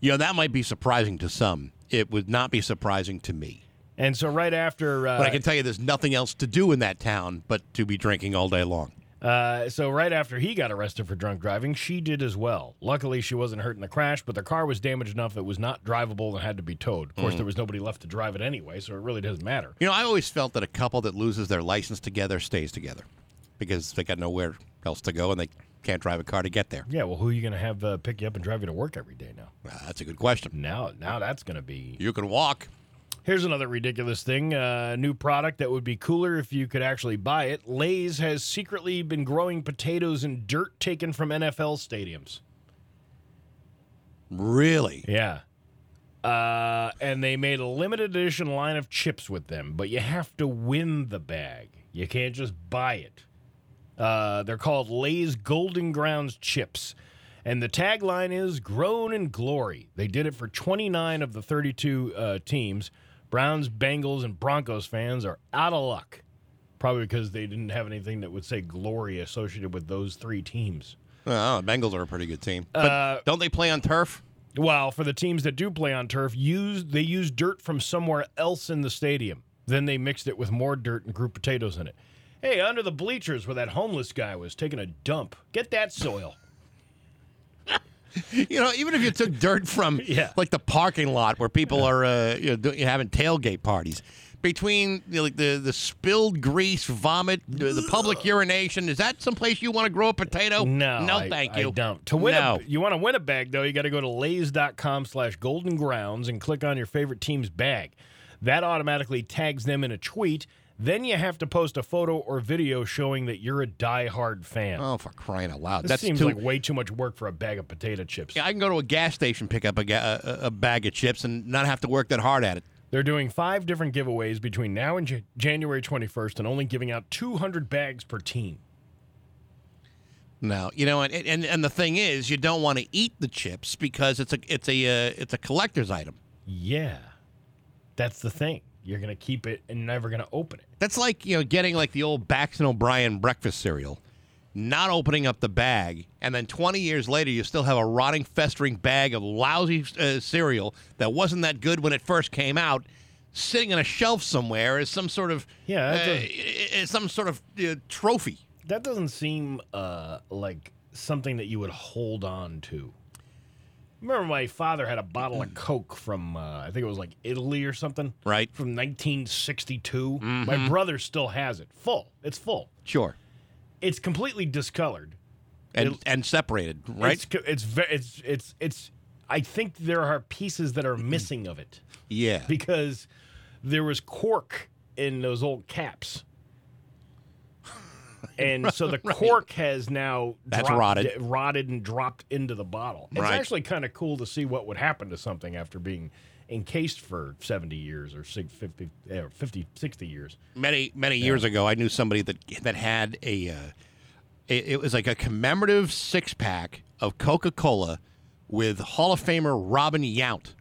You know that might be surprising to some. It would not be surprising to me. And so, right after, uh, But I can tell you, there's nothing else to do in that town but to be drinking all day long. Uh, so right after he got arrested for drunk driving, she did as well. Luckily, she wasn't hurt in the crash, but the car was damaged enough it was not drivable and had to be towed. Of course, there was nobody left to drive it anyway, so it really doesn't matter. You know, I always felt that a couple that loses their license together stays together because they got nowhere else to go and they can't drive a car to get there. Yeah, well, who are you going to have uh, pick you up and drive you to work every day now? Uh, that's a good question. Now, now that's going to be. You can walk. Here's another ridiculous thing: uh, new product that would be cooler if you could actually buy it. Lay's has secretly been growing potatoes in dirt taken from NFL stadiums. Really? Yeah. Uh, and they made a limited edition line of chips with them, but you have to win the bag. You can't just buy it. Uh, they're called Lay's Golden Grounds chips. And the tagline is Grown in Glory. They did it for 29 of the 32 uh, teams. Browns, Bengals, and Broncos fans are out of luck. Probably because they didn't have anything that would say glory associated with those three teams. The Bengals are a pretty good team. But Uh, don't they play on turf? Well, for the teams that do play on turf, use they use dirt from somewhere else in the stadium. Then they mixed it with more dirt and grew potatoes in it. Hey, under the bleachers where that homeless guy was taking a dump, get that soil. You know, even if you took dirt from Yeah. like the parking lot where people are uh, you know, do- having tailgate parties, between you know, like the the spilled grease, vomit, the, the public urination, is that someplace you want to grow a potato? No, no, I- thank I you. don't. To win, no. a, you want to win a bag though, you got to go to lays.com slash golden grounds and click on your favorite team's bag. That automatically tags them in a tweet. Then you have to post a photo or video showing that you're a diehard fan. oh, for crying out loud! this That's seems too. like way too much work for a bag of potato chips. Yeah, I can go to a gas station, pick up a, ga- a, a bag of chips, and not have to work that hard at it. They're doing five different giveaways between now and J- January 21st and only giving out 200 bags per team. No, you know, and, and and the thing is, you don't want to eat the chips because it's a it's a uh, it's a collector's item. Yeah. That's the thing. You're going to keep it and never going to open it. That's like you know getting like the old Bax and O'Brien breakfast cereal, not opening up the bag, and then 20 years later you still have a rotting, festering bag of lousy uh, cereal that wasn't that good when it first came out, sitting on a shelf somewhere as some sort of Yeah, uh, as some sort of uh, trophy. That doesn't seem uh, like something that you would hold on to. Remember, my father had a bottle of Coke from, uh, I think it was like Italy or something. Right. From 1962. My brother still has it. Full. It's full. Sure, It's completely discolored. and and separated, right? It's it's it's it's it's. I think there are pieces that are missing of it yeah. because there was cork in those old caps. And so the cork has now That's dropped- rotted. rotted and dropped into the bottle. It's Right. actually kind of cool to see what would happen to something after being encased for 70 years or sig- 50, 50 60 years. many many years ago, I knew somebody that that had a. Uh, it, it was like a commemorative six pack of Coca Cola with Hall of Famer Robin Yount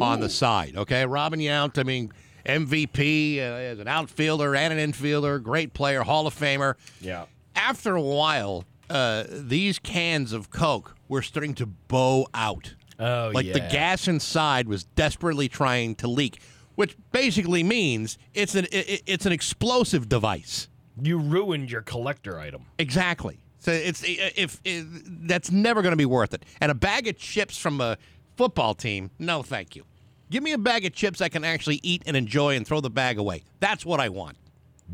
on the side. Okay, Robin Yount. I mean, MVP uh, as an outfielder and an infielder, great player, Hall of Famer. Yeah. After a while, uh, these cans of Coke were starting to bow out. Oh, yeah. like the gas inside was desperately trying to leak. which basically means it's an it, it's an explosive device. You ruined your collector item. Exactly. So it's if, if that's never going to be worth it. And a bag of chips from a football team, no, thank you. Give me a bag of chips I can actually eat and enjoy and throw the bag away. That's what I want.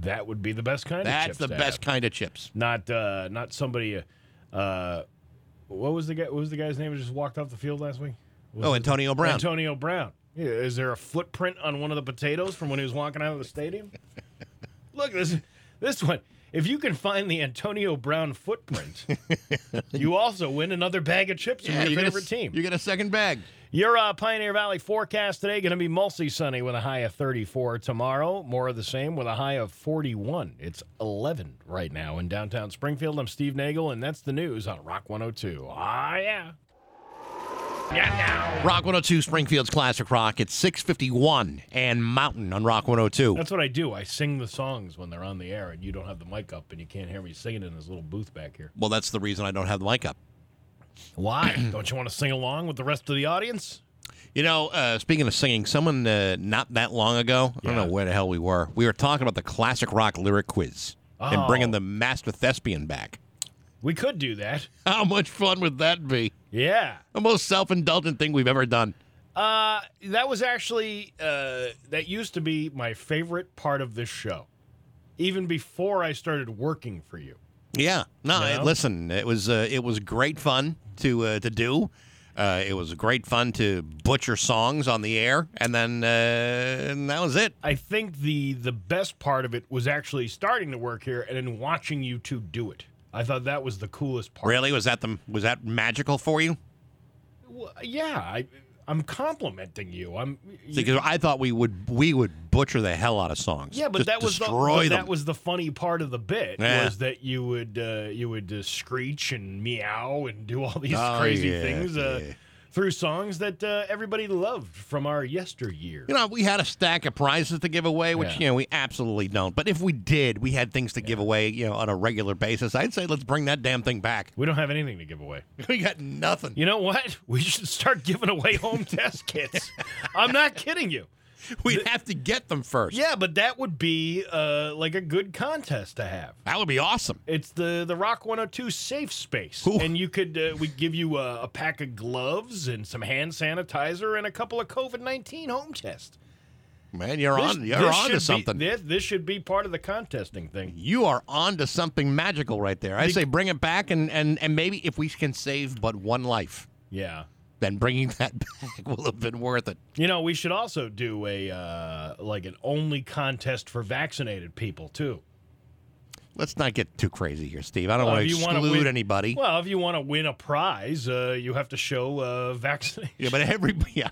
That would be the best kind of That's chips the best have. kind of chips. Not uh, not somebody. Uh, what was the guy? What was the guy's name who just walked off the field last week? Was Oh, Antonio Brown. Antonio Brown. Yeah, is there a footprint on one of the potatoes from when he was walking out of the stadium? Look, this this one. If you can find the Antonio Brown footprint, you also win another bag of chips from Yeah, your you get a favorite team. You get a second bag. Your uh, Pioneer Valley forecast today going to be mostly sunny with a high of 34 tomorrow. More of the same with a high of 41. It's 11 right now in downtown Springfield. I'm Steve Nagel, and that's the news on Rock 102. Ah, yeah. Yeah, Rock 102 Springfield's Classic Rock. It's 651 and Mountain on Rock 102. That's what I do. I sing the songs when they're on the air, and you don't have the mic up, and you can't hear me singing in this little booth back here. Well, that's the reason I don't have the mic up. Why? don't you want to sing along with the rest of the audience? You know, uh, speaking of singing, someone uh, not that long ago, I don't know where the hell we were. We were talking about the classic rock lyric quiz and Oh. bringing the master thespian back. We could do that. How much fun would that be? Yeah. The most self-indulgent thing we've ever done. Uh, that was actually uh, that used to be my favorite part of this show, even before I started working for you. Yeah. No, You know? listen, it was uh, it was great fun to uh, to do. Uh, it was great fun to butcher songs on the air, and then uh, and that was it. I think the the best part of it was actually starting to work here and then watching you two do it. I thought that was the coolest part. Really, was that the was that magical for you? Well, yeah, I, I'm complimenting you. I'm. Because I thought we would we would butcher the hell out of songs. yeah, but Just that was the, them. that was the funny part of the bit Yeah. was that you would uh, you would uh, screech and meow and do all these Oh, crazy yeah, things uh, yeah. Through songs that uh, everybody loved from our yesteryear. You know, we had a stack of prizes to give away, which Yeah. you know we absolutely don't. But if we did, we had things to give away, you know, on a regular basis. I'd say let's bring that damn thing back. We don't have anything to give away. We got nothing. You know what? We should start giving away home test kits. I'm not kidding you. We'd have to get them first. Yeah, but that would be uh, like a good contest to have. that would be awesome. It's the the Rock 102 safe space, Ooh. and you could uh, we give you a, a pack of gloves and some hand sanitizer and a couple of COVID 19 home tests. Man, you're This- on. You're on to be- something. this, this should be part of the contesting thing. you are on to something magical right there. I Bec- say bring it back, and, and, and maybe if we can save but one life, Yeah. Then bringing that back will have been worth it. You know, we should also do a uh, like an only contest for vaccinated people too. Let's not get too crazy here, Steve. I don't Well, want to exclude win- anybody. Well, if you want to win a prize, uh, you have to show uh, vaccination. Yeah, but everybody, yeah,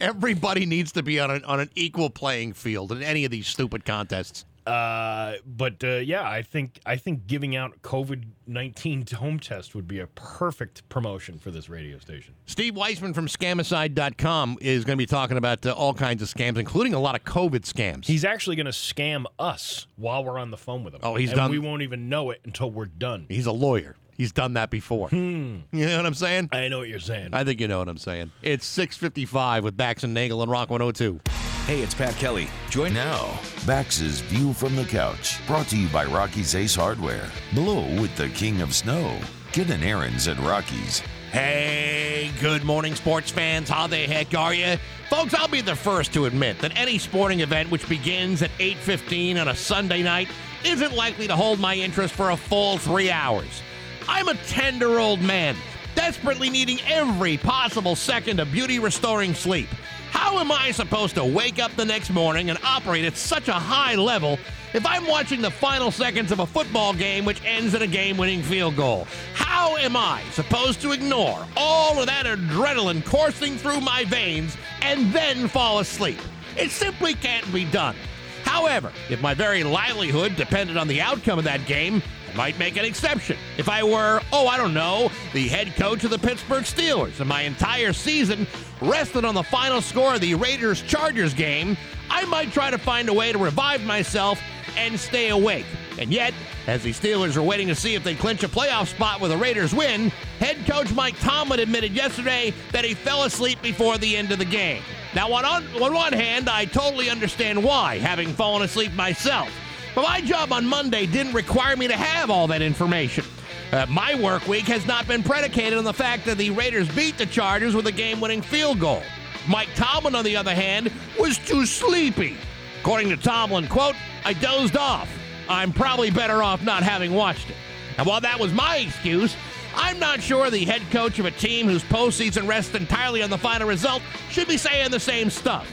everybody needs to be on an on an equal playing field in any of these stupid contests. Uh, but uh, yeah, I think I think giving out COVID nineteen home test would be a perfect promotion for this radio station. Steve Weisman from Scamicide.com is going to be talking about uh, all kinds of scams, including a lot of COVID scams. He's actually going to scam us while we're on the phone with him. Oh, he's and done- We won't even know it until we're done. He's a lawyer. He's done that before. Hmm. You know what I'm saying? I know what you're saying. I think you know what I'm saying. It's 6:55 with Bax and Nagel and Rock 102. Hey, it's Pat Kelly. Join Now, Bax's View from the Couch, brought to you by Rocky's Ace Hardware. Blow with the King of Snow. Get an Ariens at Rocky's. Hey, good morning, sports fans. How the heck are you? Folks, I'll be the first to admit that any sporting event which begins at 8.15 on a Sunday night isn't likely to hold my interest for a full three hours. I'm a tender old man, desperately needing every possible second of beauty-restoring sleep. How am I supposed to wake up the next morning and operate at such a high level if I'm watching the final seconds of a football game which ends in a game winning field goal? How am I supposed to ignore all of that adrenaline coursing through my veins and then fall asleep? It simply can't be done. However, if my very livelihood depended on the outcome of that game, might make an exception. If I were, oh, I don't know, the head coach of the Pittsburgh Steelers and my entire season rested on the final score of the Raiders Chargers game, I might try to find a way to revive myself and stay awake. And yet, as the Steelers are waiting to see if they clinch a playoff spot with a Raiders win, head coach Mike Tomlin admitted yesterday that he fell asleep before the end of the game. Now, on, on, on one hand, I totally understand why, having fallen asleep myself. But my job on Monday didn't require me to have all that information. Uh, my work week has not been predicated on the fact that the Raiders beat the Chargers with a game winning field goal. Mike Tomlin, on the other hand, was too sleepy. According to Tomlin, quote, I dozed off. I'm probably better off not having watched it. And while that was my excuse, I'm not sure the head coach of a team whose postseason rests entirely on the final result should be saying the same stuff.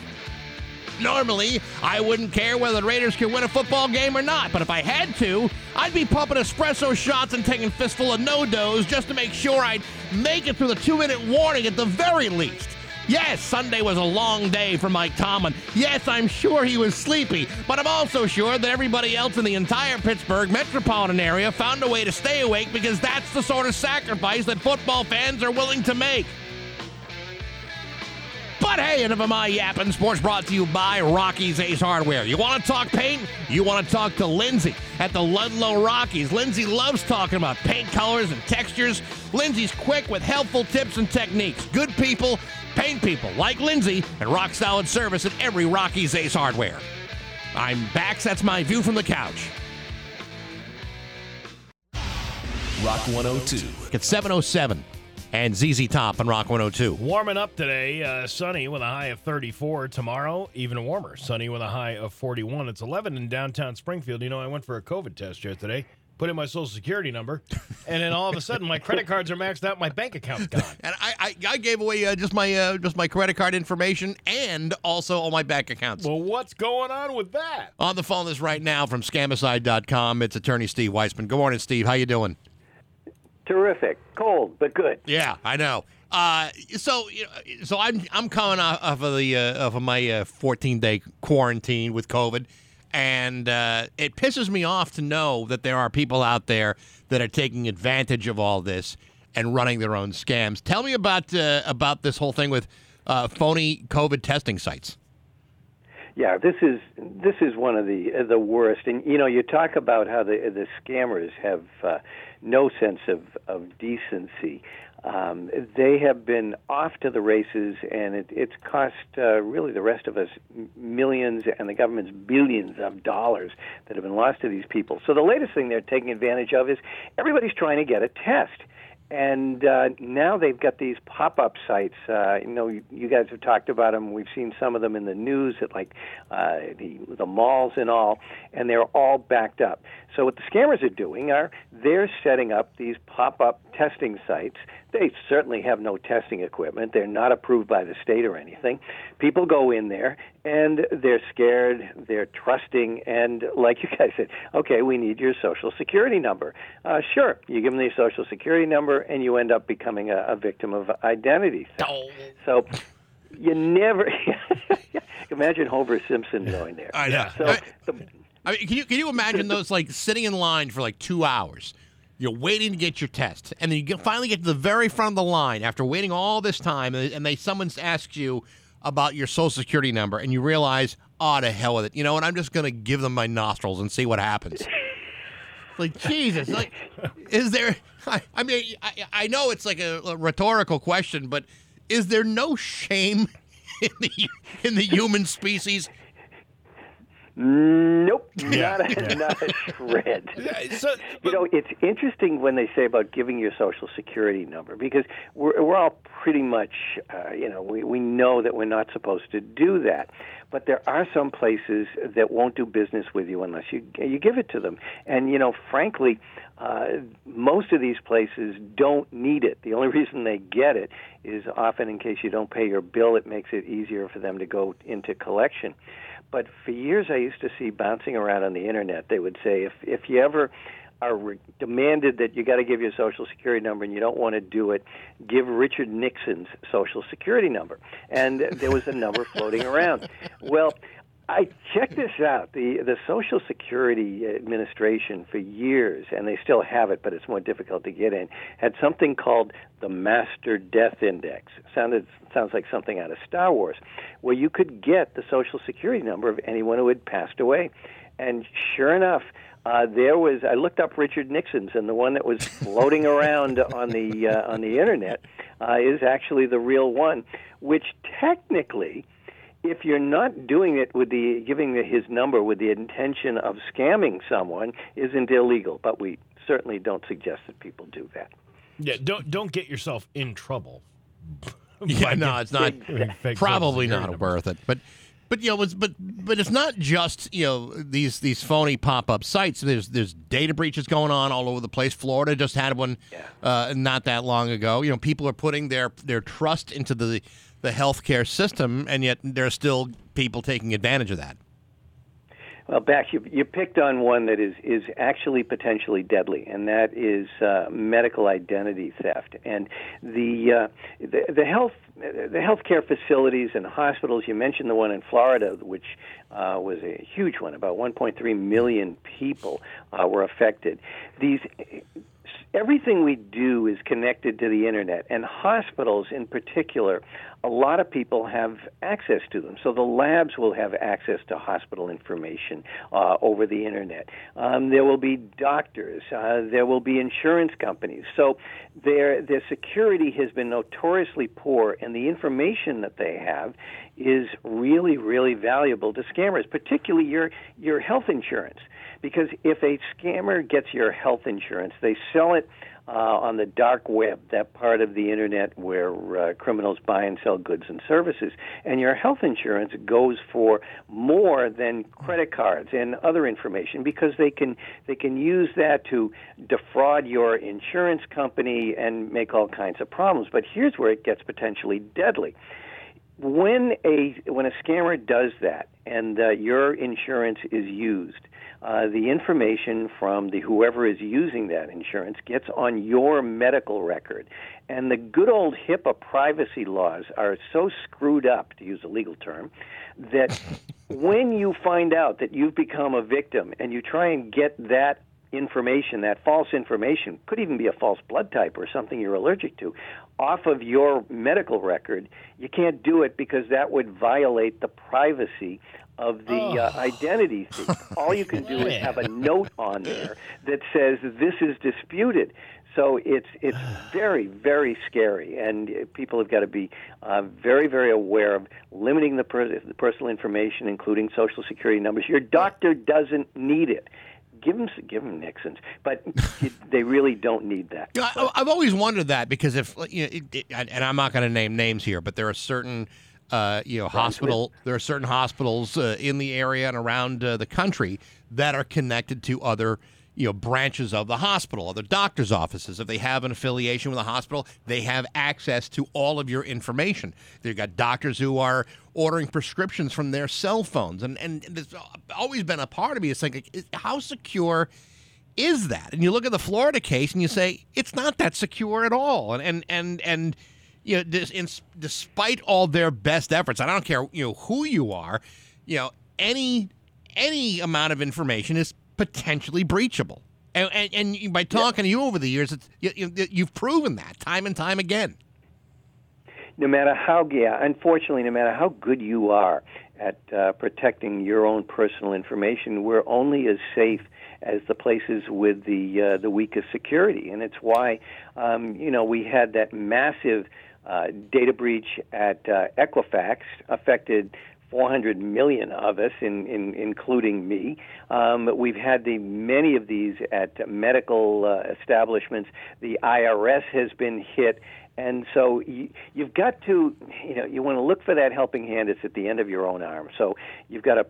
Normally, I wouldn't care whether the Raiders could win a football game or not, but if I had to, I'd be pumping espresso shots and taking fistful of NoDoz just to make sure I'd make it through the two-minute warning at the very least. Yes, Sunday was a long day for Mike Tomlin. Yes, I'm sure he was sleepy, but I'm also sure that everybody else in the entire Pittsburgh metropolitan area found a way to stay awake because that's the sort of sacrifice that football fans are willing to make. But hey, enough of my yapping. Sports brought to you by Rocky's Ace Hardware. You want to talk paint? You want to talk to Lindsay at the Ludlow Rocky's. Lindsay loves talking about paint colors and textures. Lindsay's quick with helpful tips and techniques. Good people, paint people like Lindsay, and rock solid service at every Rocky's Ace Hardware. I'm Bax. That's my view from the couch. Rock 102. It's 707 and ZZ Top on Rock 102. Warming up today, uh, sunny with a high of 34. Tomorrow, even warmer, sunny with a high of 41. It's 11 in downtown Springfield. You know, I went for a COVID test yesterday, put in my social security number, and then all of a sudden my credit cards are maxed out, my bank account's gone. And I, I, I gave away uh, just my uh, just my credit card information and also all my bank accounts. Well, what's going on with that? On the phone is right now from scamicide.com. It's attorney Steve Weisman. Good morning, Steve. How you doing? Terrific. Cold, but good. Yeah, I know. Uh, so, you know, so I'm I'm coming off, off of the uh, off of my uh, 14 day quarantine with COVID, and uh, it pisses me off to know that there are people out there that are taking advantage of all this and running their own scams. Tell me about uh, about this whole thing with uh, phony COVID testing sites. Yeah, this is this is one of the the worst. And you know, you talk about how the the scammers have uh, no sense of of decency. Um, they have been off to the races, and it, it's cost uh, really the rest of us millions and the government's billions of dollars that have been lost to these people. So the latest thing they're taking advantage of is everybody's trying to get a test and uh, now they've got these pop-up sites. Uh, you know, you, you guys have talked about them. We've seen some of them in the news at like uh, the the malls and all, and they're all backed up. So what the scammers are doing are they're setting up these pop-up testing sites. They certainly have no testing equipment. They're not approved by the state or anything. People go in there and they're scared, they're trusting, and like you guys said, okay, we need your social security number. Uh, sure, you give them your social security number, and you end up becoming a, a victim of identity theft. Oh. So you never imagine Homer Simpson going there. I know. So I- the, I mean, can you can you imagine those like sitting in line for like two hours? You're waiting to get your test, and then you get, finally get to the very front of the line after waiting all this time, and, and they someone asks you about your social security number, and you realize, ah, oh, to hell with it. You know what? I'm just gonna give them my nostrils and see what happens. like Jesus, like is there? I, I mean, I, I know it's like a, a rhetorical question, but is there no shame in the in the human species? Nope, Yeah. not a, not a shred. So, You know, it's interesting when they say about giving your social security number because we're we're all pretty much, uh, you know, we we know that we're not supposed to do that, but there are some places that won't do business with you unless you you give it to them. And you know, frankly, uh, most of these places don't need it. The only reason they get it is often in case you don't pay your bill, it makes it easier for them to go into collection. But for years, I used to see bouncing around on the internet. They would say, if if you ever are re- demanded that you got to give your social security number and you don't want to do it, give Richard Nixon's social security number. And there was a number floating around. Well, I checked this out. The the Social Security Administration for years, and they still have it, but it's more difficult to get in, had something called the Master Death Index. Sounded sounds like something out of Star Wars, where you could get the Social Security number of anyone who had passed away. And sure enough, uh, there was. I looked up Richard Nixon's, and the one that was floating around on the uh, on the internet uh, is actually the real one, which technically if you're not doing it with the giving the, his number with the intention of scamming someone, isn't illegal. But we certainly don't suggest that people do that. Yeah, don't don't get yourself in trouble. Yeah, no, it's not. Fake Probably not Security worth it. But but you know, it's, but but it's not just you know these these phony pop up sites. There's there's data breaches going on all over the place. Florida just had one uh, not that long ago. You know, people are putting their their trust into the the healthcare system, and yet there are still people taking advantage of that. Well, Bax, you, you picked on one that is, is actually potentially deadly, and that is uh, medical identity theft. And the, uh, the the health the healthcare facilities and hospitals. You mentioned the one in Florida, which uh, was a huge one. About 1.3 million people uh, were affected. These everything we do is connected to the internet, and hospitals in particular, a lot of people have access to them. So the labs will have access to hospital information uh, over the internet. Um, there will be doctors. Uh, there will be insurance companies. So their their security has been notoriously poor, and the information that they have is really, really valuable to scammers, particularly your your health insurance. Because if a scammer gets your health insurance, they sell it uh, on the dark web, that part of the internet where uh, criminals buy and sell goods and services. And your health insurance goes for more than credit cards and other information because they can they can use that to defraud your insurance company and make all kinds of problems. But here's where it gets potentially deadly when a when a scammer does that and uh, your insurance is used, uh, the information from the whoever is using that insurance gets on your medical record, and the good old HIPAA privacy laws are so screwed up, to use a legal term, that when you find out that you've become a victim and you try and get that information, that false information, could even be a false blood type or something you're allergic to, off of your medical record, you can't do it because that would violate the privacy of the uh, identity thief. All you can do is have a note on there that says this is disputed. So it's it's very very scary, and uh, people have got to be uh, very very aware of limiting the, per- the personal information, including social security numbers. Your doctor doesn't need it give them give them Nixon's, but they really don't need that. You know, I, I've always wondered that because if you know, it, it, and I'm not going to name names here, but there are certain. Uh, you know, hospital. There are certain hospitals uh, in the area and around uh, the country that are connected to other, you know, branches of the hospital, other doctors' offices. If they have an affiliation with a hospital, they have access to all of your information. They've got doctors who are ordering prescriptions from their cell phones, and and it's always been a part of me. It's like, how secure is that? And you look at the Florida case, and you say it's not that secure at all. And and and and you know, this, in, despite all their best efforts, I don't care you know who you are, you know any any amount of information is potentially breachable. And, and, and by talking to you over the years, it's, you, you, you've proven that time and time again. No matter how, yeah, unfortunately, no matter how good you are at uh, protecting your own personal information, we're only as safe as the places with the uh, the weakest security, and it's why um, you know we had that massive uh, data breach at uh, Equifax affected 400 million of us, in, in, including me. Um, we've had the many of these at medical uh, establishments. The IRS has been hit, and so you, you've got to, you know, you want to look for that helping hand. It's at the end of your own arm. So you've got to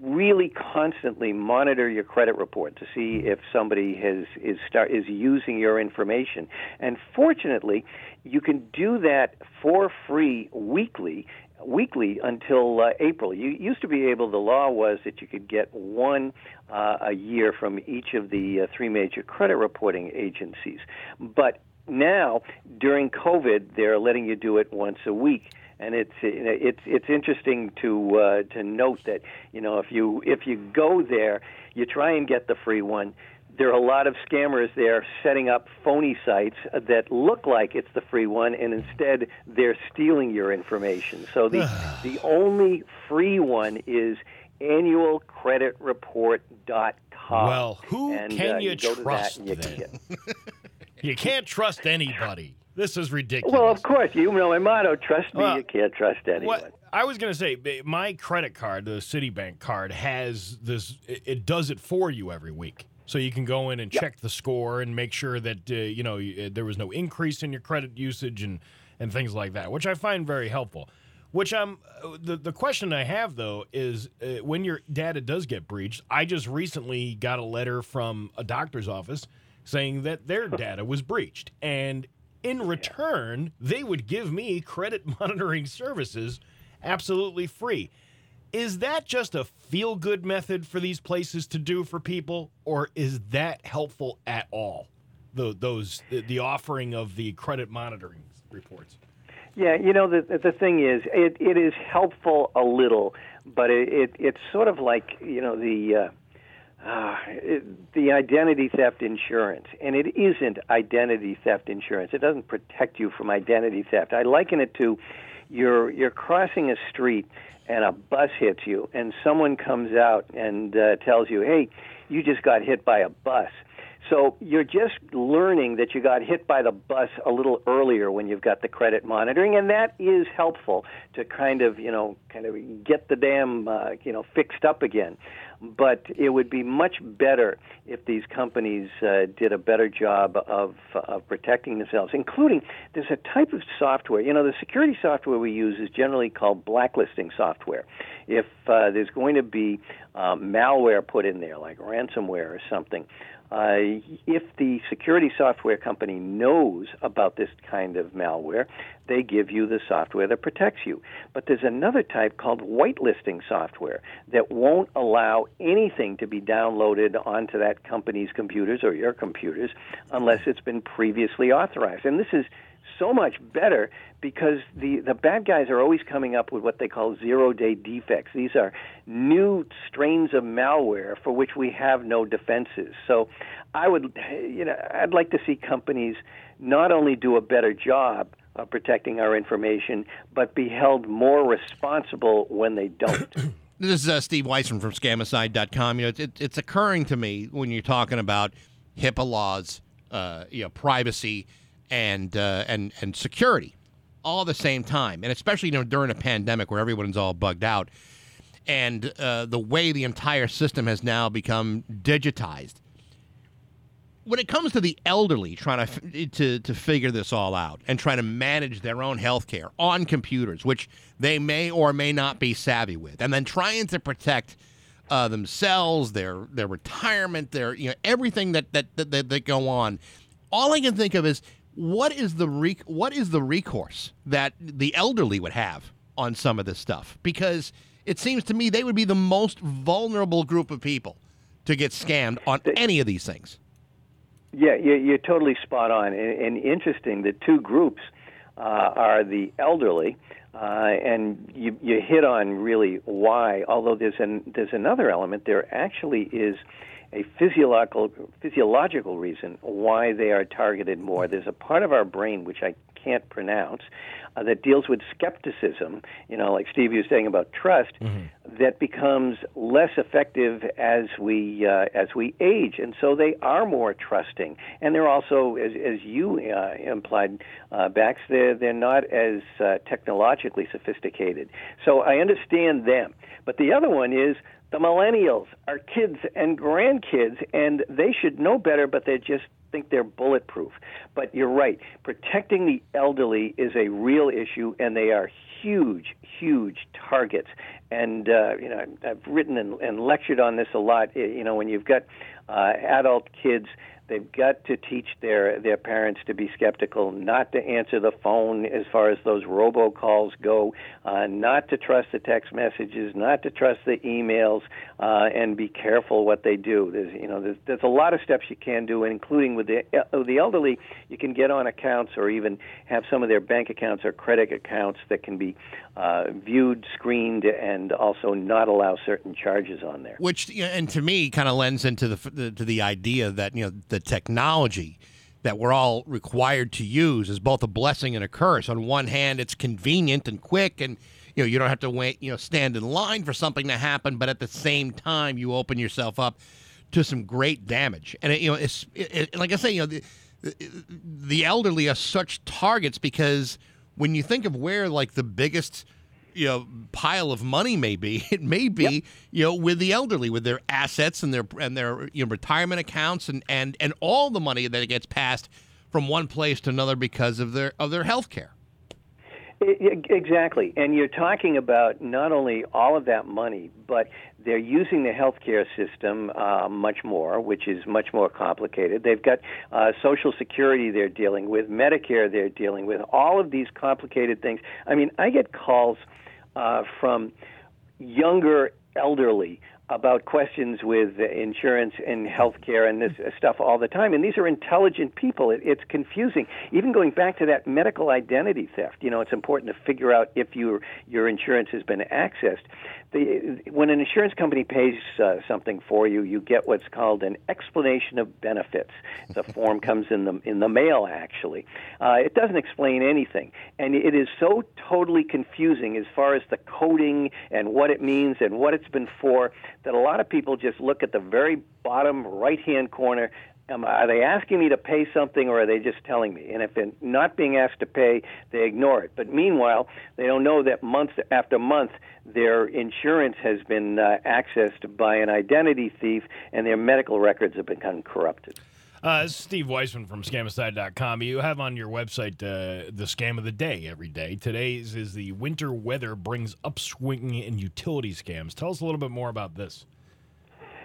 really constantly monitor your credit report to see if somebody has is start is using your information. And fortunately, you can do that for free weekly weekly until uh, April. You used to be able. The law was that you could get one uh, a year from each of the uh, three major credit reporting agencies, but now during COVID, they're letting you do it once a week and it's it's it's interesting to uh, to note that you know if you if you go there, you try and get the free one. There are a lot of scammers there setting up phony sites that look like it's the free one, and instead they're stealing your information. So the the only free one is annualcreditreport.com. Well, who and, can uh, you, you go to that trust and you then? can- You can't trust anybody. This is ridiculous. Well, of course, you know my motto: trust me, Well, you can't trust anyone. What I was going to say, my credit card, the Citibank card, has this. It, it does it for you every week, so you can go in and check the score and make sure that uh, you know uh, there was no increase in your credit usage and and things like that, which I find very helpful. Which I'm uh, the the question I have though is uh, when your data does get breached. I just recently got a letter from a doctor's office saying that their data was breached, and in return, they would give me credit monitoring services absolutely free. Is that just a feel good method for these places to do for people, or is that helpful at all? The, those the, the offering of the credit monitoring reports. Yeah, you know the the thing is, it it is helpful a little, but it, it it's sort of like you know the. Uh, uh, it, the identity theft insurance, and it isn't identity theft insurance. It doesn't protect you from identity theft. I liken it to you're you're crossing a street and a bus hits you, and someone comes out and uh, tells you, "Hey, you just got hit by a bus." So you're just learning that you got hit by the bus a little earlier when you've got the credit monitoring, and that is helpful to kind of you know kind of get the dam uh, you know fixed up again. But it would be much better if these companies uh, did a better job of of protecting themselves, including there's a type of software. You know, the security software we use is generally called blacklisting software. If uh, there's going to be uh, malware put in there, like ransomware or something, uh, if the security software company knows about this kind of malware, they give you the software that protects you. But there's another type called whitelisting software that won't allow anything to be downloaded onto that company's computers or your computers unless it's been previously authorized. And this is so much better because the, the bad guys are always coming up with what they call zero day defects. These are new strains of malware for which we have no defenses. So I would, you know, I'd like to see companies not only do a better job of protecting our information, but be held more responsible when they don't. This is uh, Steve Weisman from Scamicide.com. You know, it, it, it's occurring to me when you're talking about HIPAA laws, uh, you know, privacy, and uh, and and security, all at the same time, and especially you know during a pandemic where everyone's all bugged out, and uh, the way the entire system has now become digitized. When it comes to the elderly trying to to to figure this all out and trying to manage their own health care on computers, which they may or may not be savvy with, and then trying to protect uh, themselves, their their retirement, their you know everything that that, that that that go on. All I can think of is what is the re- what is the recourse that the elderly would have on some of this stuff because it seems to me they would be the most vulnerable group of people to get scammed on any of these things. Yeah, you're, you're totally spot on. And, and interesting, the two groups uh, are the elderly, uh, and you, you hit on really why. Although there's an there's another element. There actually is a physiological physiological reason why they are targeted more. There's a part of our brain which I can't pronounce uh, that deals with skepticism. You know, like Steve was saying about trust, that becomes less effective as we uh, as we age, and so they are more trusting. And they're also, as, as you uh, implied, uh, Bax, they're they're not as uh, technologically sophisticated. So I understand them. But the other one is the millennials, are kids and grandkids, and they should know better, but they just think they're bulletproof. But you're right. Protecting the elderly is a real issue, and they are huge, huge targets. And uh, you know, I've written and, and lectured on this a lot. You know, when you've got uh, adult kids they've got to teach their their parents to be skeptical, not to answer the phone as far as those robocalls go, uh, not to trust the text messages, not to trust the emails, uh, and be careful what they do. There's you know there's, there's a lot of steps you can do, including with the uh, the elderly. You can get on accounts or even have some of their bank accounts or credit accounts that can be uh, viewed, screened, and also not allow certain charges on there. Which and to me kind of lends into the, the to the idea that you know the technology that we're all required to use is both a blessing and a curse. On one hand, it's convenient and quick, and you know you don't have to wait, you know, stand in line for something to happen. But at the same time, you open yourself up to some great damage. And it, you know, it's it, like I say, you know, the, the elderly are such targets because when you think of where like the biggest you know pile of money may be it may be yep. you know with the elderly with their assets and their and their you know retirement accounts and and and all the money that gets passed from one place to another because of their of their health care Exactly. And you're talking about not only all of that money, but they're using the healthcare system uh, much more, which is much more complicated. They've got uh, Social Security they're dealing with, Medicare they're dealing with, all of these complicated things. I mean, I get calls uh, from younger elderly about questions with insurance and healthcare and this stuff all the time. And these are intelligent people. It, it's confusing. Even going back to that medical identity theft, you know, it's important to figure out if your your insurance has been accessed the, when an insurance company pays uh, something for you, you get what's called an explanation of benefits. The form comes in the in the mail. Actually, uh, it doesn't explain anything, and it is so totally confusing as far as the coding and what it means and what it's been for that a lot of people just look at the very bottom right hand corner um, are they asking me to pay something or are they just telling me? And if they're not being asked to pay, they ignore it. But meanwhile, they don't know that month after month, their insurance has been uh, accessed by an identity thief and their medical records have become corrupted. Uh, Steve Weisman from Scamicide.com. You have on your website uh, the scam of the day every day. Today's is the winter weather brings upswing in utility scams. Tell us a little bit more about this.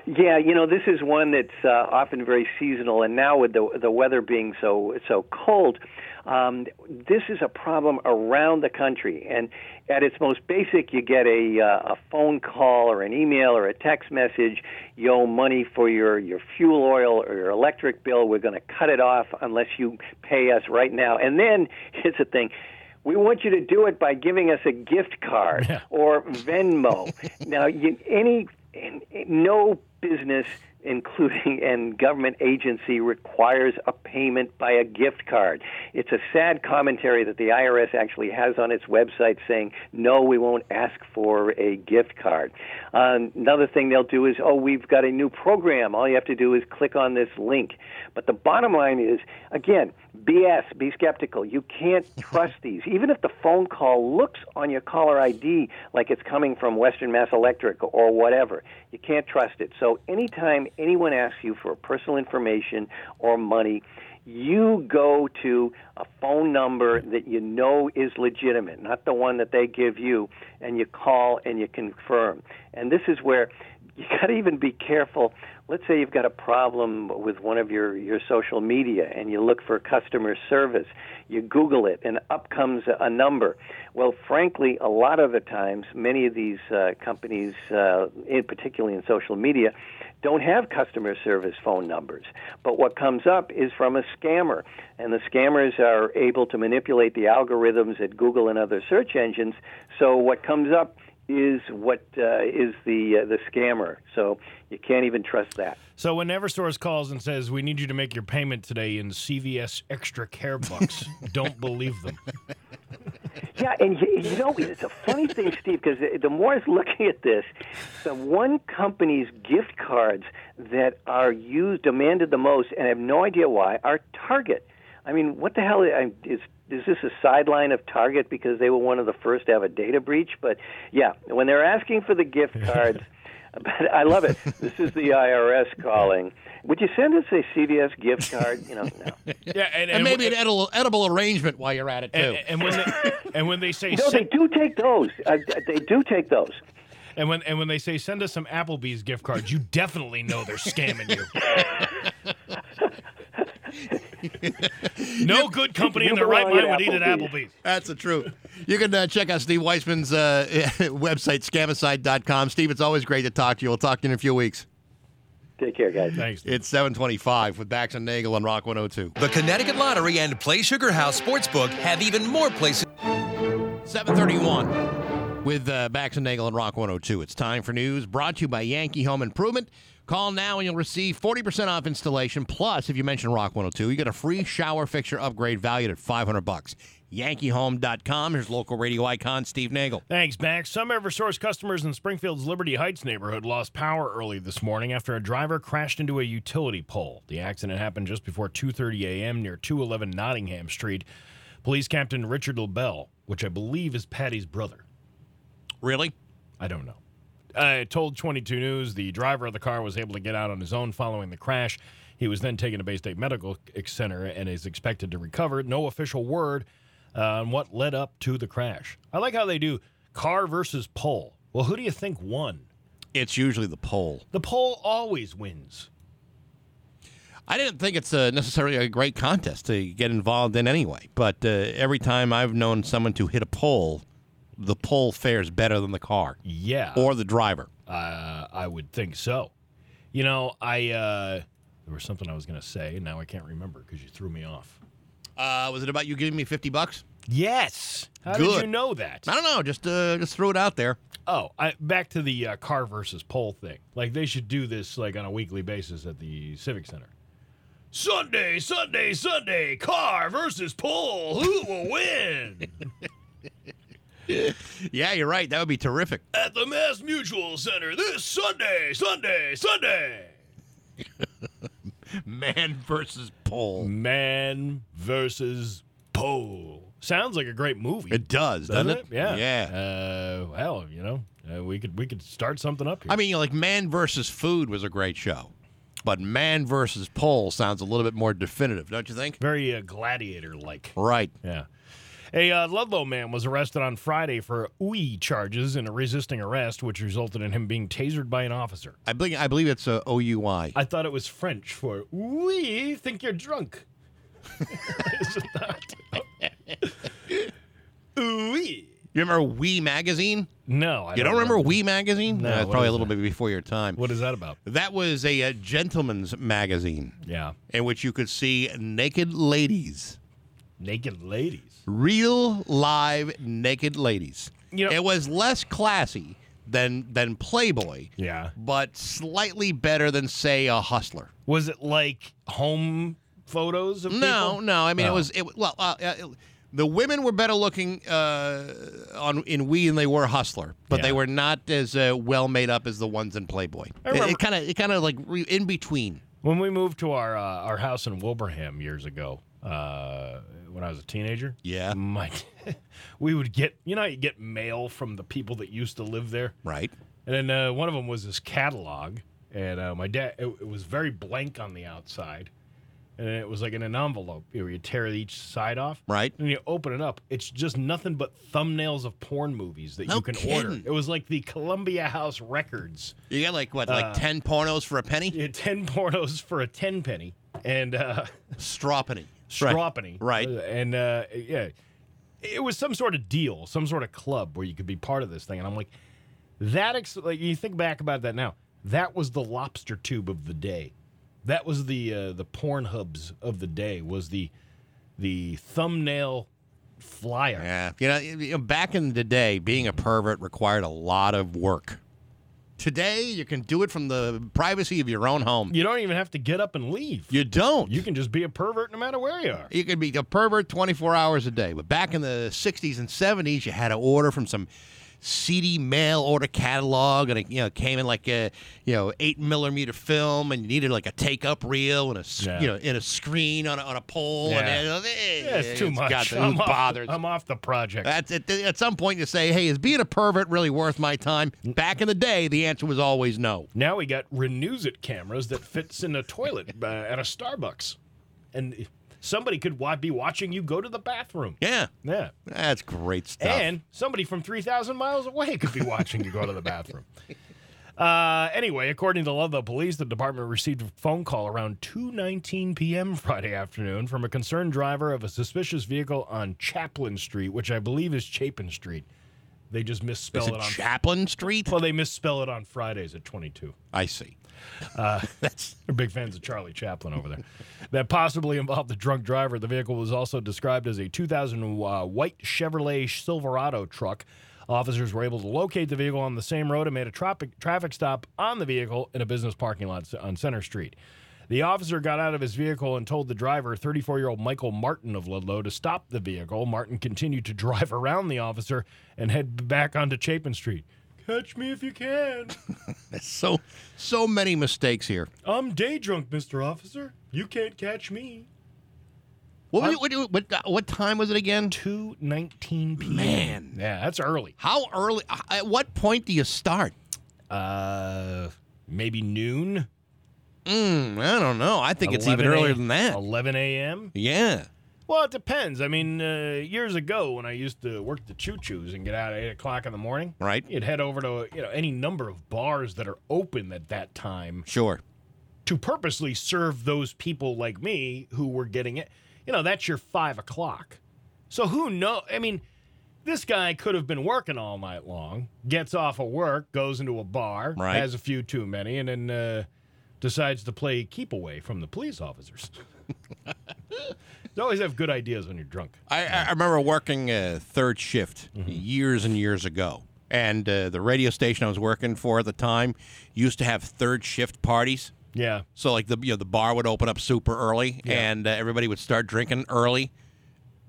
Yeah, you know, this is one that's uh, often very seasonal, and now with the the weather being so so cold, um, this is a problem around the country. And at its most basic, you get a uh, a phone call or an email or a text message. You owe money for your your fuel oil or your electric bill. We're going to cut it off unless you pay us right now. And then here's the thing we want you to do it by giving us a gift card yeah. or Venmo. now, you, any no business including and government agency requires a payment by a gift card. It's a sad commentary that the IRS actually has on its website saying, no, we won't ask for a gift card. Uh, another thing they'll do is, oh, we've got a new program. All you have to do is click on this link. But the bottom line is, again, BS, be skeptical. You can't trust these. Even if the phone call looks on your caller ID like it's coming from Western Mass Electric or whatever, you can't trust it. So anytime anyone asks you for personal information or money, you go to a phone number that you know is legitimate, not the one that they give you, and you call and you confirm. And this is where you got to even be careful. Let's say you've got a problem with one of your, your social media and you look for customer service. You Google it and up comes a number. Well, frankly, a lot of the times, many of these uh, companies, uh, in particularly in social media, don't have customer service phone numbers. But what comes up is from a scammer, and the scammers are able to manipulate the algorithms at Google and other search engines. So what comes up is what uh, is the uh, the scammer. So you can't even trust that. So when EverSource calls and says we need you to make your payment today in CVS extra care bucks, don't believe them. Yeah, and you, you know it's a funny thing, Steve, because the more I was looking at this, the one company's gift cards that are used demanded the most, and I have no idea why, are Target. I mean, what the hell is is this a sideline of Target because they were one of the first to have a data breach? But yeah, when they're asking for the gift cards, but I love it. This is the IRS calling. Would you send us a CVS gift card? You know, no. Yeah, and, and, and maybe an edible, edible arrangement while you're at it too. And, and when they, and when they say no, they do take those. Uh, they do take those. And when and when they say send us some Applebee's gift cards, you definitely know they're scamming you. no good company in their right mind would eat at Applebee's. That's the truth. You can uh, check out Steve Weisman's uh, website, scamicide.com. Steve, it's always great to talk to you. We'll talk to you in a few weeks. Take care, guys. Thanks. It's 725 with Bax and Nagel on Rock 102. The Connecticut Lottery and Play Sugar House Sportsbook have even more places. 731 with uh, Bax and Nagel on Rock 102. It's time for news brought to you by Yankee Home Improvement. Call now and you'll receive 40% off installation. Plus, if you mention Rock 102, you get a free shower fixture upgrade valued at 500 bucks. yankeehome.com. Here's local radio icon Steve Nagel. Thanks, Bax. Some Eversource customers in Springfield's Liberty Heights neighborhood lost power early this morning after a driver crashed into a utility pole. The accident happened just before 2:30 a.m. near 211 Nottingham Street. Police Captain Richard LaBelle, which I believe is Patty's brother. Really? I don't know. I told 22 News the driver of the car was able to get out on his own following the crash. He was then taken to Bay State Medical Center and is expected to recover. No official word uh, on what led up to the crash. I like how they do car versus pole. Well, who do you think won? It's usually the pole. The pole always wins. I didn't think it's uh, necessarily a great contest to get involved in anyway, but uh, every time I've known someone to hit a pole, the pole fares better than the car Yeah. or the driver. Uh, I would think so. You know, I uh, there was something I was going to say, and now I can't remember because you threw me off. Uh, was it about you giving me 50 bucks? Yes. How did you know that? I don't know. Just uh, just threw it out there. Oh, I, back to the uh, car versus pole thing. Like they should do this like on a weekly basis at the Civic Center. Sunday, Sunday, Sunday, car versus pole. Who will win? Yeah, you're right. That would be terrific. at the Mass Mutual Center this Sunday, Sunday, Sunday. Man versus pole. Man versus pole. Sounds like a great movie. It does, doesn't, it? Yeah. Yeah. Uh, well, you know, uh, we could we could start something up here. I mean, you know, like Man versus Food was a great show, but Man versus Pole sounds a little bit more definitive, don't you think? very uh, gladiator-like. Right. Yeah. A uh, Ludlow man was arrested on Friday for OUI charges and resisting arrest, which resulted in him being tasered by an officer. I believe I believe it's a OUI. I thought it was French for "we think you're drunk." Is it not? OUI. You remember Oui Magazine? No, I you don't remember Oui Magazine? No, Uh, what probably a little that? bit before your time. What is that about? That was a, uh gentleman's magazine Yeah, in which you could see naked ladies, naked ladies. real live naked ladies. You know- it was less classy than than Playboy, Yeah. but slightly better than say a Hustler. Was it like home photos of No, people? no. I mean, it Oh. was it. Well, uh, uh, it- the women were better looking uh, on in Oui than they were Hustler, but they were not as uh, well made up as the ones in Playboy. It- It kind of, it kind of like re- in between. When we moved to our uh, our house in Wilbraham years ago, uh, when I was a teenager, Yeah. my we would get you know you get mail from the people that used to live there, Right. and then uh, one of them was this catalog, and uh, my dad it, it was very blank on the outside, and it was like in an envelope where you tear each side off, Right. and you open it up, it's just nothing but thumbnails of porn movies that No you can order. It was like the Columbia House Records. You got like what, like Uh, ten pornos for a penny? You had 10 pornos for a 10 penny and uh, Straw penny. Straw penny. Right. Uh, And uh, yeah, it was some sort of deal, some sort of club where you could be part of this thing. And I'm like, that, ex- like, you think back about that now, that was the lobster tube of the day. That was the uh, the porn hubs of the day, was the the thumbnail flyer. Yeah. You know, back in the day, being a pervert required a lot of work. Today, you can do it from the privacy of your own home. You don't even have to get up and leave. You don't. You can just be a pervert no matter where you are. You can be a pervert 24 hours a day. But back in the 60s and 70s, you had to order from some CD mail order catalog, and it you know came in like a you know eight millimeter film, and you needed like a take up reel and a Yeah. you know in a screen on a, on a pole. Yeah. And, uh, Yeah, it's too much. got I'm off- bothers? I'm off the project. That's at, at some point you say, hey, is being a pervert really worth my time? Back in the day, the answer was always no. Now we got Renews It cameras that fits in a toilet uh, at a Starbucks, and somebody could be watching you go to the bathroom. Yeah, Yeah, that's great stuff. and somebody from three thousand miles away could be watching you go to the bathroom. Uh, anyway, according to Ludlow Police, the department received a phone call around 2:19 p.m. Friday afternoon from a concerned driver of a suspicious vehicle on Chaplin Street, which I believe is Chapin Street. They just misspell is it it on. Chaplin Street? well, they misspell it on Fridays at 22. I see. That's they're big fans of Charlie Chaplin over there. that possibly involved the drunk driver. The vehicle was also described as a 2000 uh, white Chevrolet Silverado truck. Officers were able to locate the vehicle on the same road and made a traffic traffic stop on the vehicle in a business parking lot on Center Street. The officer got out of his vehicle and told the driver, 34 year old Michael Martin of Ludlow, to stop the vehicle. Martin continued to drive around the officer and head back onto Chapin Street. Catch me if you can. So, so many mistakes here. I'm day drunk, Mr. Officer. You can't catch me. What, was it- what, what, what, what time was it again? 2:19 p.m. Man. Yeah, that's early. How early? uh, At what point do you start? Uh, maybe noon. Mm, I don't know. I think it's even 11 earlier than that. 11 a.m. Yeah. Well, it depends. I mean, uh, years ago when I used to work the choo choos and get out at eight o'clock in the morning, Right. You'd head over to you know any number of bars that are open at that time Sure. to purposely serve those people like me who were getting it. You know, that's your five o'clock. So who know? I mean, this guy could have been working all night long, gets off of work, goes into a bar, Right. has a few too many, and then uh, decides to play keep away from the police officers. you always have good ideas when you're drunk. I, I remember working uh, third shift years and years ago. And uh, the radio station I was working for at the time used to have third shift parties. Yeah. So like the you know the bar would open up super early, and uh, everybody would start drinking early,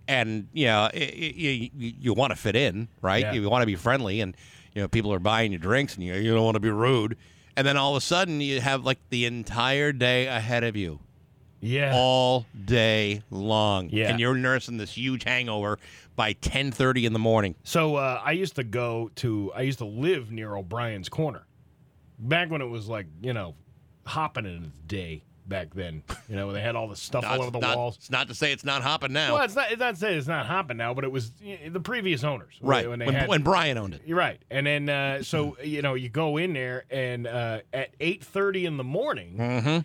and you know i- i- you, you, you want to fit in, right? Yeah. You want to be friendly, and you know people are buying you drinks, and you you don't want to be rude, and then all of a sudden you have like the entire day ahead of you, Yeah. all day long, Yeah. and you're nursing this huge hangover by ten thirty in the morning. So uh, I used to go to, I used to live near O'Brien's Corner. Back when it was like, you know, hopping in the day back then. You know, they had all the stuff all over the not- walls. It's not to say it's not hopping now. Well, it's not, it's not saying it's not hopping now, but it was the previous owners. right When, they when, had, when Brian owned it. You're right. And then, uh, so, you know, you go in there and uh, at 8.30 in the morning, Mm-hmm.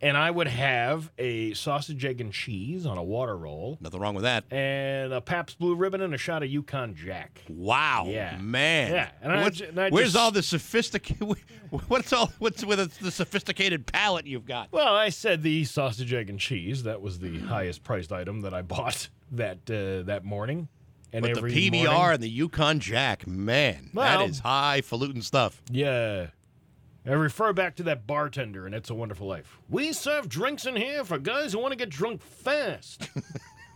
And I would have a sausage, egg, and cheese on a water roll Nothing wrong with that. and a Pabst Blue Ribbon and a shot of Yukon Jack. Wow, Yeah. man. Yeah, and I What's- ju- and I where's just- all the sophisticated? What's all? What's with the sophisticated palate you've got? Well, I said the sausage, egg, and cheese. That was the highest priced item that I bought that uh, that morning. And But the PBR morning- and the Yukon Jack, man, Well- that is highfalutin stuff. Yeah. I refer back to that bartender in It's a Wonderful Life. We serve drinks in here for guys who want to get drunk fast.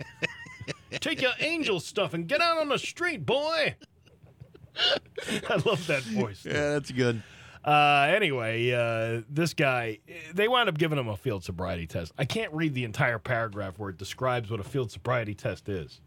Take your angel stuff and get out on the street, boy. I love that voice. Yeah, that's good. Uh, anyway, uh, this guy, they wound up giving him a field sobriety test. I can't read the entire paragraph where it describes what a field sobriety test is.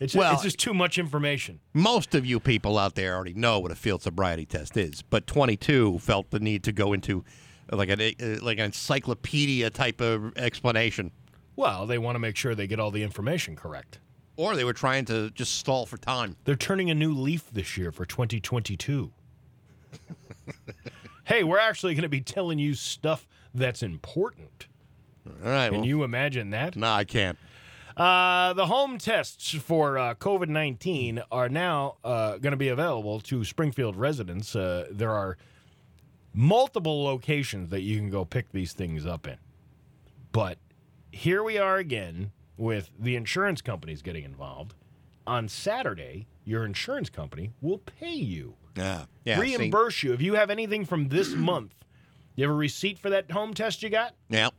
It's just, Well- it's just too much information. Most of you people out there already know what a field sobriety test is, but 22 felt the need to go into like an uh, like an encyclopedia type of explanation, Well, they want to make sure they get all the information correct. or they were trying to just stall for time. They're turning a new leaf this year for 2022. hey, we're actually going to be telling you stuff that's important. All right, Can well, you imagine that? no, I can't. Uh, the home tests for uh, COVID 19 are now uh, going to be available to Springfield residents. Uh, there are multiple locations that you can go pick these things up in. But here we are again with the insurance companies getting involved. On Saturday, your insurance company will pay you, Yeah, yeah. see? reimburse you. If you have anything from this month, you have a receipt for that home test you got? Yeah.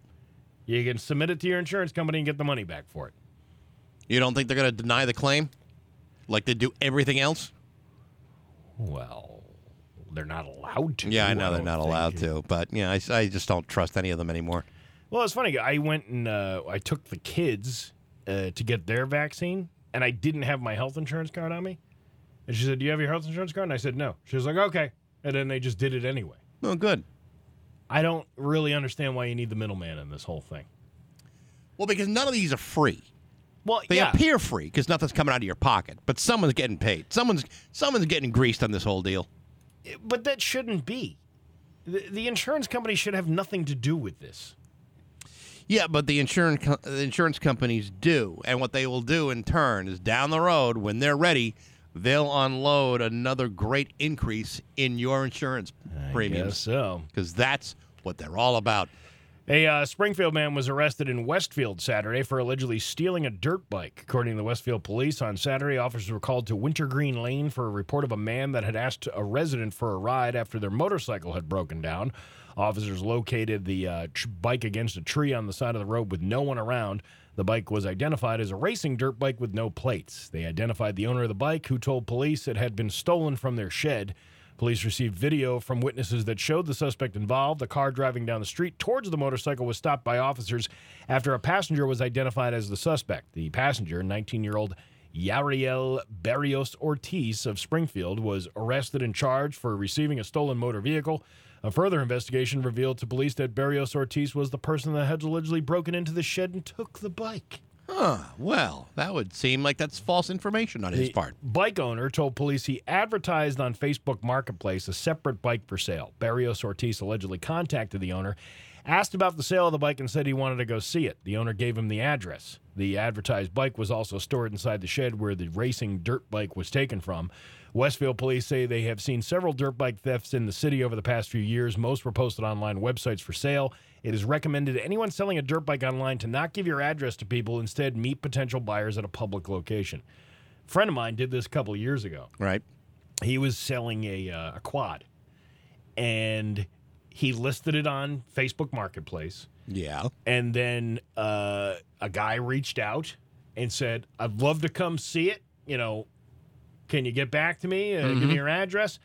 You can submit it to your insurance company and get the money back for it. You don't think they're going to deny the claim, like they do everything else? Well, they're not allowed to. Yeah, I know they're don't not allowed to, but yeah, I, I just don't trust any of them anymore. Well, it's funny. I went and uh, I took the kids uh, to get their vaccine, and I didn't have my health insurance card on me. And she said, "Do you have your health insurance card?" And I said, "No." She was like, "Okay," and then they just did it anyway. Oh, good. I don't really understand why you need the middleman in this whole thing. Well, because none of these are free. Well, They yeah, appear free because nothing's coming out of your pocket, but someone's getting paid. Someone's someone's getting greased on this whole deal. Eh, but that shouldn't be. The, the insurance company should have nothing to do with this. Yeah, but the insurance co- the insurance companies do, and what they will do in turn is down the road when they're ready, they'll unload another great increase in your insurance Guess premiums so. because that's what they're all about. A uh, Springfield man was arrested in Westfield Saturday for allegedly stealing a dirt bike. According to the Westfield police, on Saturday, officers were called to Wintergreen Lane for a report of a man that had asked a resident for a ride after their motorcycle had broken down. Officers located the uh, bike against a tree on the side of the road with no one around. The bike was identified as a racing dirt bike with no plates. They identified the owner of the bike, who told police it had been stolen from their shed. Police received video from witnesses that showed the suspect involved. The car driving down the street towards the motorcycle was stopped by officers after a passenger was identified as the suspect. The passenger, 19 year old Yariel Barrios Ortiz of Springfield, was arrested and charged for receiving a stolen motor vehicle. A further investigation revealed to police that Barrios Ortiz was the person that had allegedly broken into the shed and took the bike. Huh. Well, that would seem like that's false information on his The part. Bike owner told police he advertised on Facebook Marketplace a separate bike for sale. Barrios Ortiz allegedly contacted the owner, asked about the sale of the bike, and said he wanted to go see it. The owner gave him the address. The advertised bike was also stored inside the shed where the racing dirt bike was taken from. Westfield police say they have seen several dirt bike thefts in the city over the past few years. Most were posted online websites for sale. It is recommended to anyone selling a dirt bike online to not give your address to people, instead, meet potential buyers at a public location. A friend of mine did this a couple of years ago. Right. He was selling a, uh, a quad, and he listed it on Facebook Marketplace. Yeah. And then uh, a guy reached out and said, "I'd love to come see it. You know, can you get back to me? Uh, Give me your address."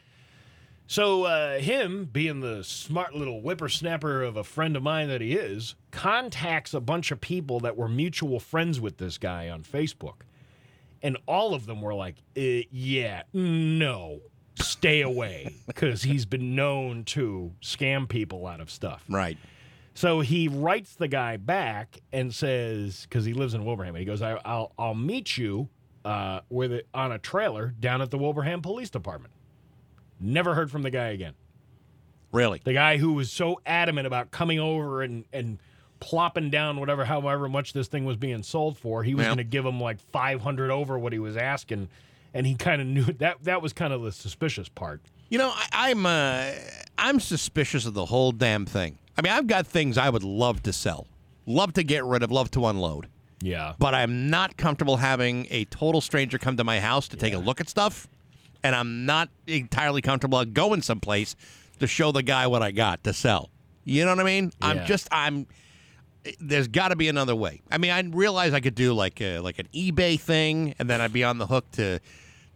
So uh, him, being the smart little whippersnapper of a friend of mine that he is, contacts a bunch of people that were mutual friends with this guy on Facebook, and all of them were like, uh, "Yeah, no." Stay away because he's been known to scam people out of stuff. Right. So he writes the guy back and says, because he lives in Wilbraham, and he goes, I, "I'll I'll meet you uh, with it on a trailer down at the Wilbraham Police Department." Never heard from the guy again. Really? The guy who was so adamant about coming over and and plopping down whatever, however much this thing was being sold for, he was Yeah. going to give him like five hundred over what he was asking, and he kind of knew that that was kind of the suspicious part. You know, I, I'm uh, I'm suspicious of the whole damn thing. I mean, I've got things I would love to sell, love to get rid of, love to unload, Yeah. but I'm not comfortable having a total stranger come to my house to take a look at stuff, and I'm not entirely comfortable going someplace to show the guy what I got to sell. You know what I mean? Yeah. I'm just I'm. There's got to be another way. I mean, I realize I could do like a, like an eBay thing, and then I'd be on the hook to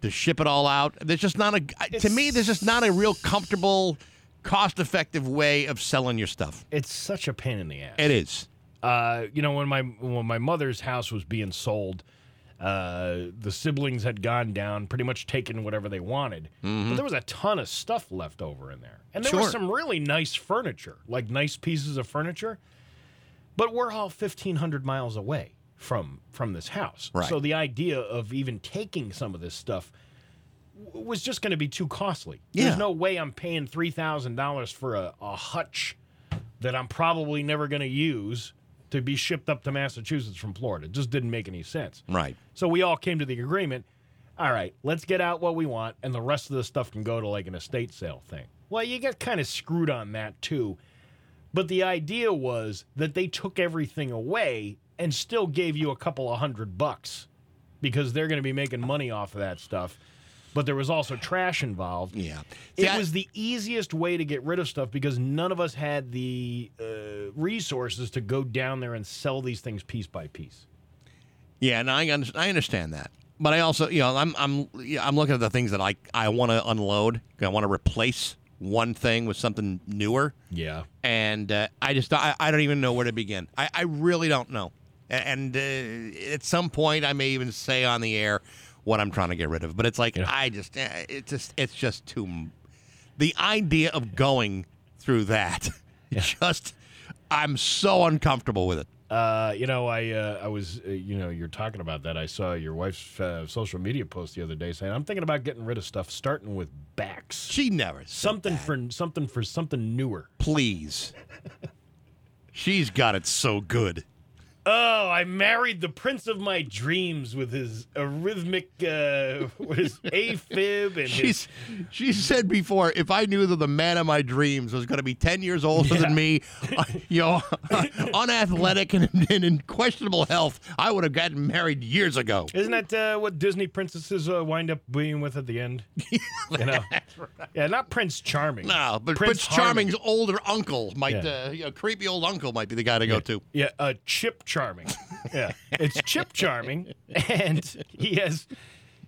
to ship it all out. There's just not a to me. There's just not a real comfortable, cost-effective way of selling your stuff. It's such a pain in the ass. It is. Uh, you know, when my when my mother's house was being sold, uh, the siblings had gone down, pretty much taken whatever they wanted. But there was a ton of stuff left over in there, and there was some really nice furniture, like nice pieces of furniture. But we're all fifteen hundred miles away from from this house, Right. so the idea of even taking some of this stuff w- was just going to be too costly. Yeah. There's no way I'm paying three thousand dollars for a, a hutch that I'm probably never going to use to be shipped up to Massachusetts from Florida. It just didn't make any sense. Right. So we all came to the agreement. All right, let's get out what we want, and the rest of the stuff can go to like an estate sale thing. Well, you get kind of screwed on that too. But the idea was that they took everything away and still gave you a couple of hundred bucks because they're going to be making money off of that stuff. But there was also trash involved. Yeah. It was the easiest way to get rid of stuff because none of us had the uh, resources to go down there and sell these things piece by piece. Yeah, and I I understand that, but I also you know I'm I'm I'm looking at the things that I I want to unload. I want to replace one thing with something newer, Yeah. and uh, I just I, I don't even know where to begin. I, I really don't know, and uh, at some point I may even say on the air what I'm trying to get rid of. But it's like I just eh, it's just it's just too. The idea of going through that, just I'm so uncomfortable with it. Uh, you know, I uh, I was uh, you know you're talking about that. I saw your wife's uh, social media post the other day saying I'm thinking about getting rid of stuff, starting with backs. She never said something for something for something newer. Please. She's got it so good. Oh, I married the prince of my dreams with his arrhythmic, uh, with his AFib and his. She's she said before, if I knew that the man of my dreams was going to be ten years older Yeah. than me, uh, you know, unathletic and, and in questionable health, I would have gotten married years ago. Isn't that uh, what Disney princesses uh, wind up being with at the end? You know? Yeah, not Prince Charming. No, but Prince Prince, Charming's older uncle might, Yeah. uh, you know, creepy old uncle might be the guy to go to. Yeah, uh, Chip Charming. Yeah, it's Chip Charming, and he has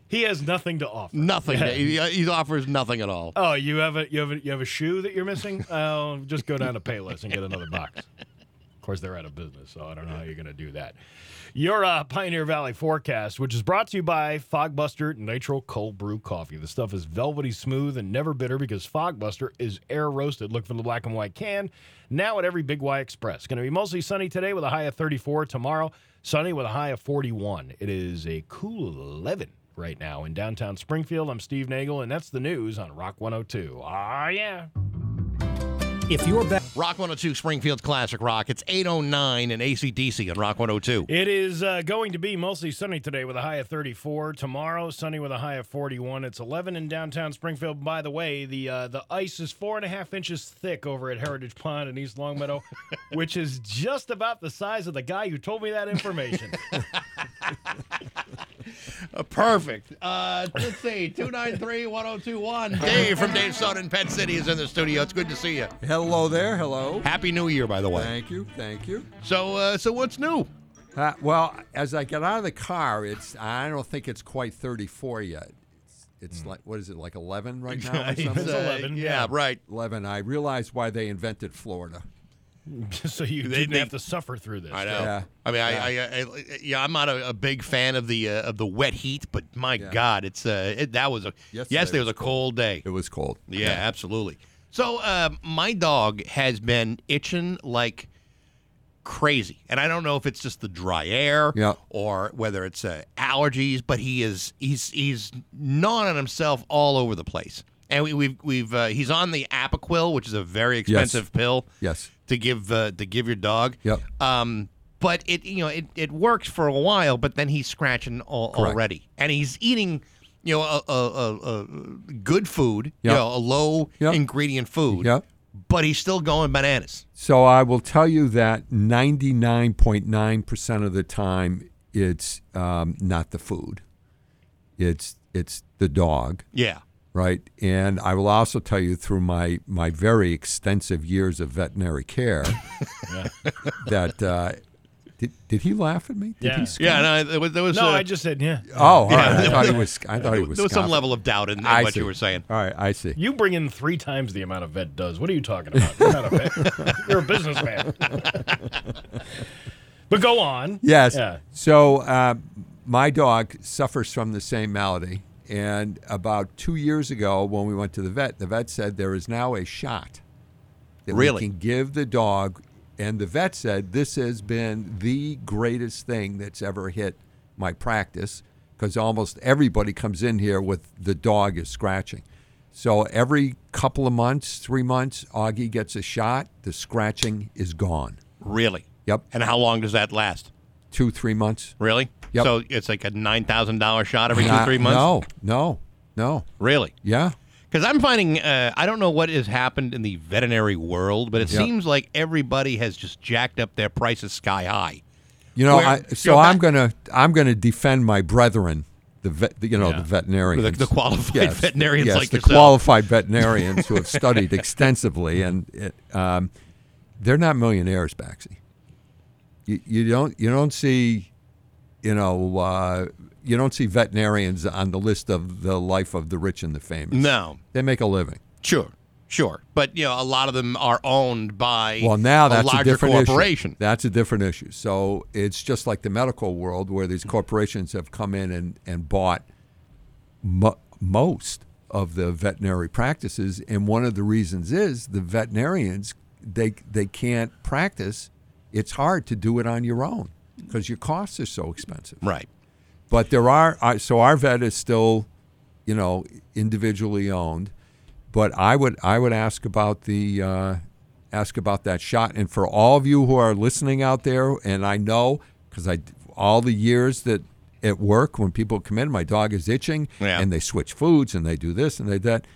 he has nothing to offer. Nothing. Yeah. He, uh, he offers nothing at all. Oh, you have a you have a you have a shoe that you're missing? Oh, just go down to Payless and get another box. Of course, they're out of business, so I don't know how you're going to do that. Your uh, Pioneer Valley forecast, which is brought to you by Fogbuster Nitro Cold Brew Coffee. The stuff is velvety smooth and never bitter because Fogbuster is air roasted. Look for the black and white can now at every Big Y Express. Going to be mostly sunny today with a high of 34. Tomorrow, sunny with a high of 41. It is a cool 11 right now in downtown Springfield. I'm Steve Nagel, and that's the news on Rock 102. Ah, yeah. If you're back. Rock 102 Springfield's Classic Rock. It's 809 and ACDC on Rock 102. It is uh, going to be mostly sunny today with a high of 34. Tomorrow, sunny with a high of 41. It's 11 in downtown Springfield. By the way, the uh, the ice is four and a half inches thick over at Heritage Pond in East Longmeadow, which is just about the size of the guy who told me that information. Uh, perfect. Uh, let's see. 293 1021. Dave from Dave in Pet City is in the studio. It's good to see you. Hello there. Hello. Happy New Year, by the way. Thank you. Thank you. So, uh, so what's new? Uh, well, as I get out of the car, it's I don't think it's quite 34 yet. It's, it's like what is it like 11 right now? Or It's, something? uh, 11, yeah, yeah. right. 11. I realized why they invented Florida. so you They- didn't they- have to suffer through this. I know. Yeah. I mean, Yeah. I, I, I, yeah, I'm not a, a big fan of the uh, of the wet heat, but my God, it's uh, it, that was a Yesterday yesterday was was a cold day. It was cold. Yeah, absolutely. So uh, my dog has been itching like crazy, and I don't know if it's just the dry air, Yeah. or whether it's uh, allergies. But he is he's he's gnawing on himself all over the place, and we, we've we've uh, he's on the Apoquel, which is a very expensive pill Yes. To give uh, to give your dog. Yep. Um, but it you know it, it works for a while, but then he's scratching all, already, and he's eating you know a, a, a, a good food, Yep. you know a low Yep. ingredient food, Yep. but he's still going bananas. So I will tell you that 99.9% of the time it's um, not the food. It's it's the dog. Yeah. Right? And I will also tell you through my my very extensive years of veterinary care that uh, did did he laugh at me? Did Yeah. he scoff? Yeah, no, there was there was No, uh, I just said yeah. Oh, all right. Yeah. I thought he was. I thought he was. there was some level of doubt in, in what see. you were saying. All right, I see. You bring in three times the amount of vet does. What are you talking about? You're not a vet. You're a businessman. but go on. Yes. Yeah. So uh, my dog suffers from the same malady, and about two years ago, when we went to the vet, the vet said there is now a shot that Really? we can give the dog, and the vet said this has been the greatest thing that's ever hit my practice because almost everybody comes in here with the dog is scratching. So every couple of months, three months, Augie gets a shot. The scratching is gone. Really? Yep. And how long does that last? Two, three months. Really? Yep. So it's like a nine thousand dollar shot every two three months. No, no, no. Really? Yeah. Because I'm finding, uh, I don't know what has happened in the veterinary world, but it Yep. seems like everybody has just jacked up their prices sky high. You know, Where- I, you so know, I'm gonna I'm gonna defend my brethren, the vet, you know, the veterinarians, The- the qualified veterinarians yes, like the yourself. qualified veterinarians who have studied extensively, and it, um, they're not millionaires, Baxi. You, you don't you don't see, you know, uh, you don't see veterinarians on the list of the life of the rich and the famous. No. they make a living. Sure, sure. But, you know, a lot of them are owned by Well, now that's a a, larger different corporation. issue. That's a different issue. So it's just like the medical world where these corporations have come in and, and bought mo- most of the veterinary practices. And one of the reasons is the veterinarians, they, they can't practice. It's hard to do it on your own because your costs are so expensive. Right. But there are, so our vet is still, you know, individually owned. But I would I would ask about the uh, ask about that shot. And for all of you who are listening out there, and I know because I all the years that at work when people come in, my dog is itching, Yeah. and they switch foods and they do this and they that.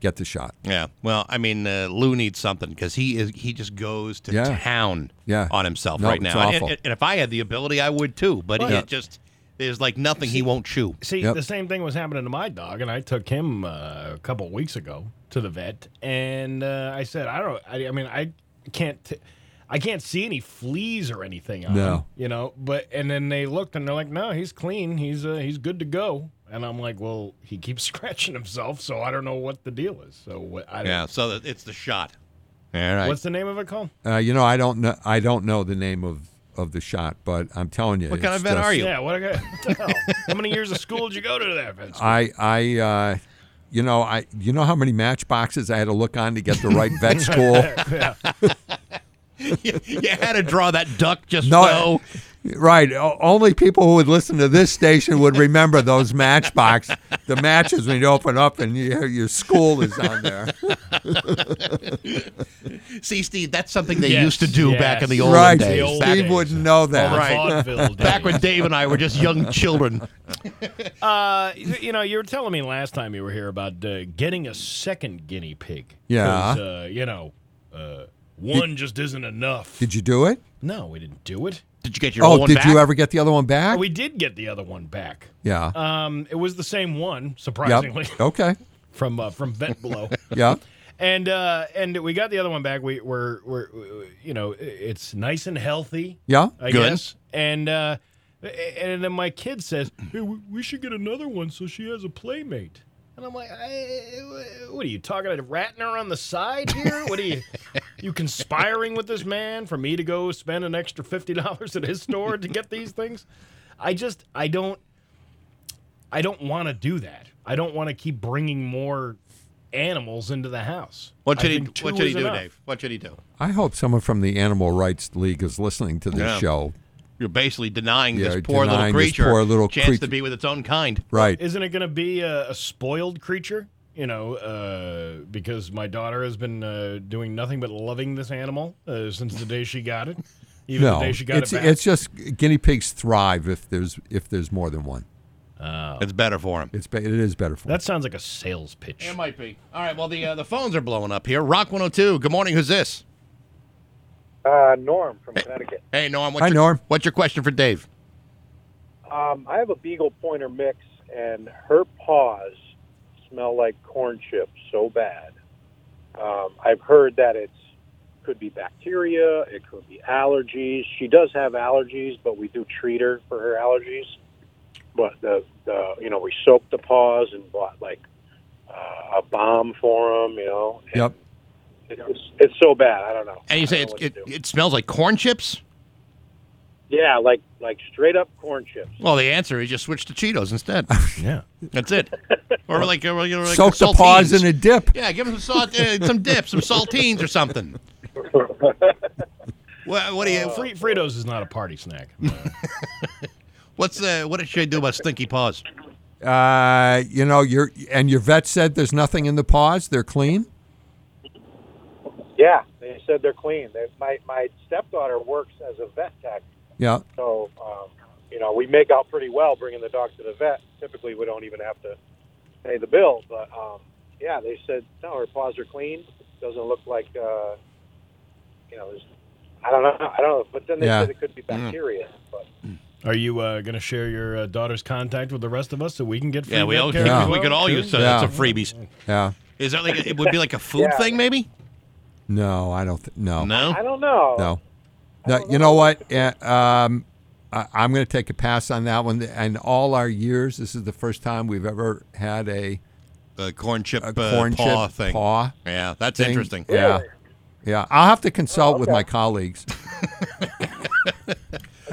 Get the shot. Yeah. Well, I mean, uh, Lou needs something because he is he just goes to Yeah. town Yeah. on himself No, right it's now. And, awful. and- and if I had the ability, I would too. But Well, he yeah. it just there's like nothing he won't chew. See, the same thing was happening to my dog, and I took him uh, a couple weeks ago to the vet, and uh, I said, I don't, I, I mean, I can't, t- I can't see any fleas or anything on No. him, you know. But and then they looked and they're like, no, he's clean, he's uh, he's good to go. And I'm like, well, he keeps scratching himself, so I don't know what the deal is. So what? I don't, Yeah. So that- it's the shot. All right. What's the name of it called? Uh, you know, I don't know. I don't know the name of, of the shot, but I'm telling you, What kind of vet just- are you? Yeah. What, what the hell? How many years of school did you go to that vet? school? I, I, uh, you know, I, you know how many matchboxes I had to look on to get the right vet school. yeah. you, you had to draw that duck just No, so. Right. O- only people who would listen to this station would remember those matchbox, the matches when you open up and your your school is on there. See, Steve, that's something they Yes, used to do back in the olden right. days. The old Back- Steve wouldn't know that. the Right. vaudeville Back when. Dave and I were just young children. Uh, you know, you were telling me last time you were here about uh, getting a second guinea pig. Yeah. 'Cause, Uh, you know, uh, one just isn't enough. Did you do it? no, we didn't do it. Did you get your Oh, old one did back? you ever get the other one back? We did get the other one back. yeah. Um, it was the same one, Yep. surprisingly, Okay. from uh, from Vet Below. Yeah. and uh, and we got the other one back. We were we're you know it's nice and healthy. Yeah. I Good. guess. And uh, and then my kid says, "Hey, we, we should get another one so she has a playmate." And I'm like, I, "What are you talking about? Ratting her on the side here? What are you? You conspiring with this man for me to go spend an extra fifty dollars at his store to get these things? I just, I don't, I don't want to do that. I don't want to keep bringing more animals into the house. What should he? What should he do, enough. Dave? What should he do? I hope someone from the Animal Rights League is listening to this Yeah. show. You're basically denying Yeah, this poor little denying this creature poor little chance creature. to be with its own kind. Right. Isn't it going to be a, a spoiled creature? You know, uh, because my daughter has been uh, doing nothing but loving this animal uh, since the day she got it. Even no, the day she got it's it back. it's just guinea pigs thrive if there's if there's more than one. It's better for him. It's be- it is better for. that sounds like a sales pitch. It might be. All right. Well, the uh, the phones are blowing up here. Rock 102. Good morning. Who's this? Uh, Norm from Connecticut. Hey, Norm. What's Hi, your, Norm. What's your question for Dave? Um, I have a Beagle Pointer mix, and her paws smell like corn chips so bad. Um, I've heard that it's could be bacteria, it could be allergies. She does have allergies, but we do treat her for her allergies. But the, the you know we soaked the paws and bought like uh, a balm for them. You know, and Yep. It's, it's so bad. I don't know. And you say don't it's, it, it smells like corn chips? yeah, like like straight up corn chips. Well, the answer is just switch to Cheetos instead. Yeah. That's it. Or like, or, you know, like Soak the paws in a dip. Yeah, give them some salt, uh, some dip, some saltines or something. What, what do you? Fri- Fritos is not a party snack. Uh, What's uh, what should I do about stinky paws? Uh, you know, your and your vet said there's nothing in the paws. They're clean. Yeah, they said they're clean. They, my my stepdaughter works as a vet tech, Yeah. so um, you know we make out pretty well bringing the dog to the vet. Typically, we don't even have to pay the bill, but um, yeah, they said no, her paws are clean. Doesn't look like uh, you know. there's- I don't know. I don't know. But then they Yeah. said it could be bacteria. But Are you uh, going to share your uh, daughter's contact with the rest of us so we can get free Yeah, we all care Yeah. we could all use uh, Yeah. some freebies. Yeah. Is that like a, it would be like a food Yeah. thing maybe? No, I don't. Th- no. No. I don't know. No. No, you know what? Um, I, I'm going to take a pass on that one. And all our years, this is the first time we've ever had a, The corn chip a uh, paw chip thing. paw. Yeah, that's thing. interesting. Yeah, yeah. I'll have to consult with my colleagues.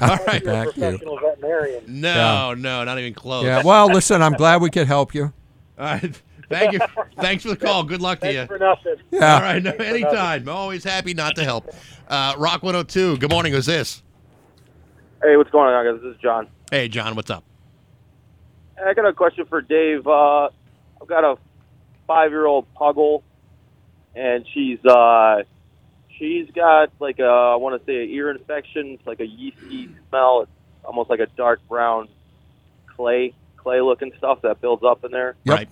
All right. You're a Thank you. professional veterinarian. No, no, not even close. Yeah. Well, listen, I'm glad we could help you. All right. Thank you. Thanks for the call. Good luck to you. For nothing. Yeah. All right. No, Thanks nothing. anytime. Always happy not to help. Uh, Rock 102. Good morning. Who's this? Hey, what's going on, guys? This is John. Hey, John. What's up? I got a question for Dave. Uh, I've got a five-year-old puggle, and she's uh, she's got like a I want to say an ear infection. It's like a yeasty smell. It's almost like a dark brown clay clay looking stuff that builds up in there. Yep. Right.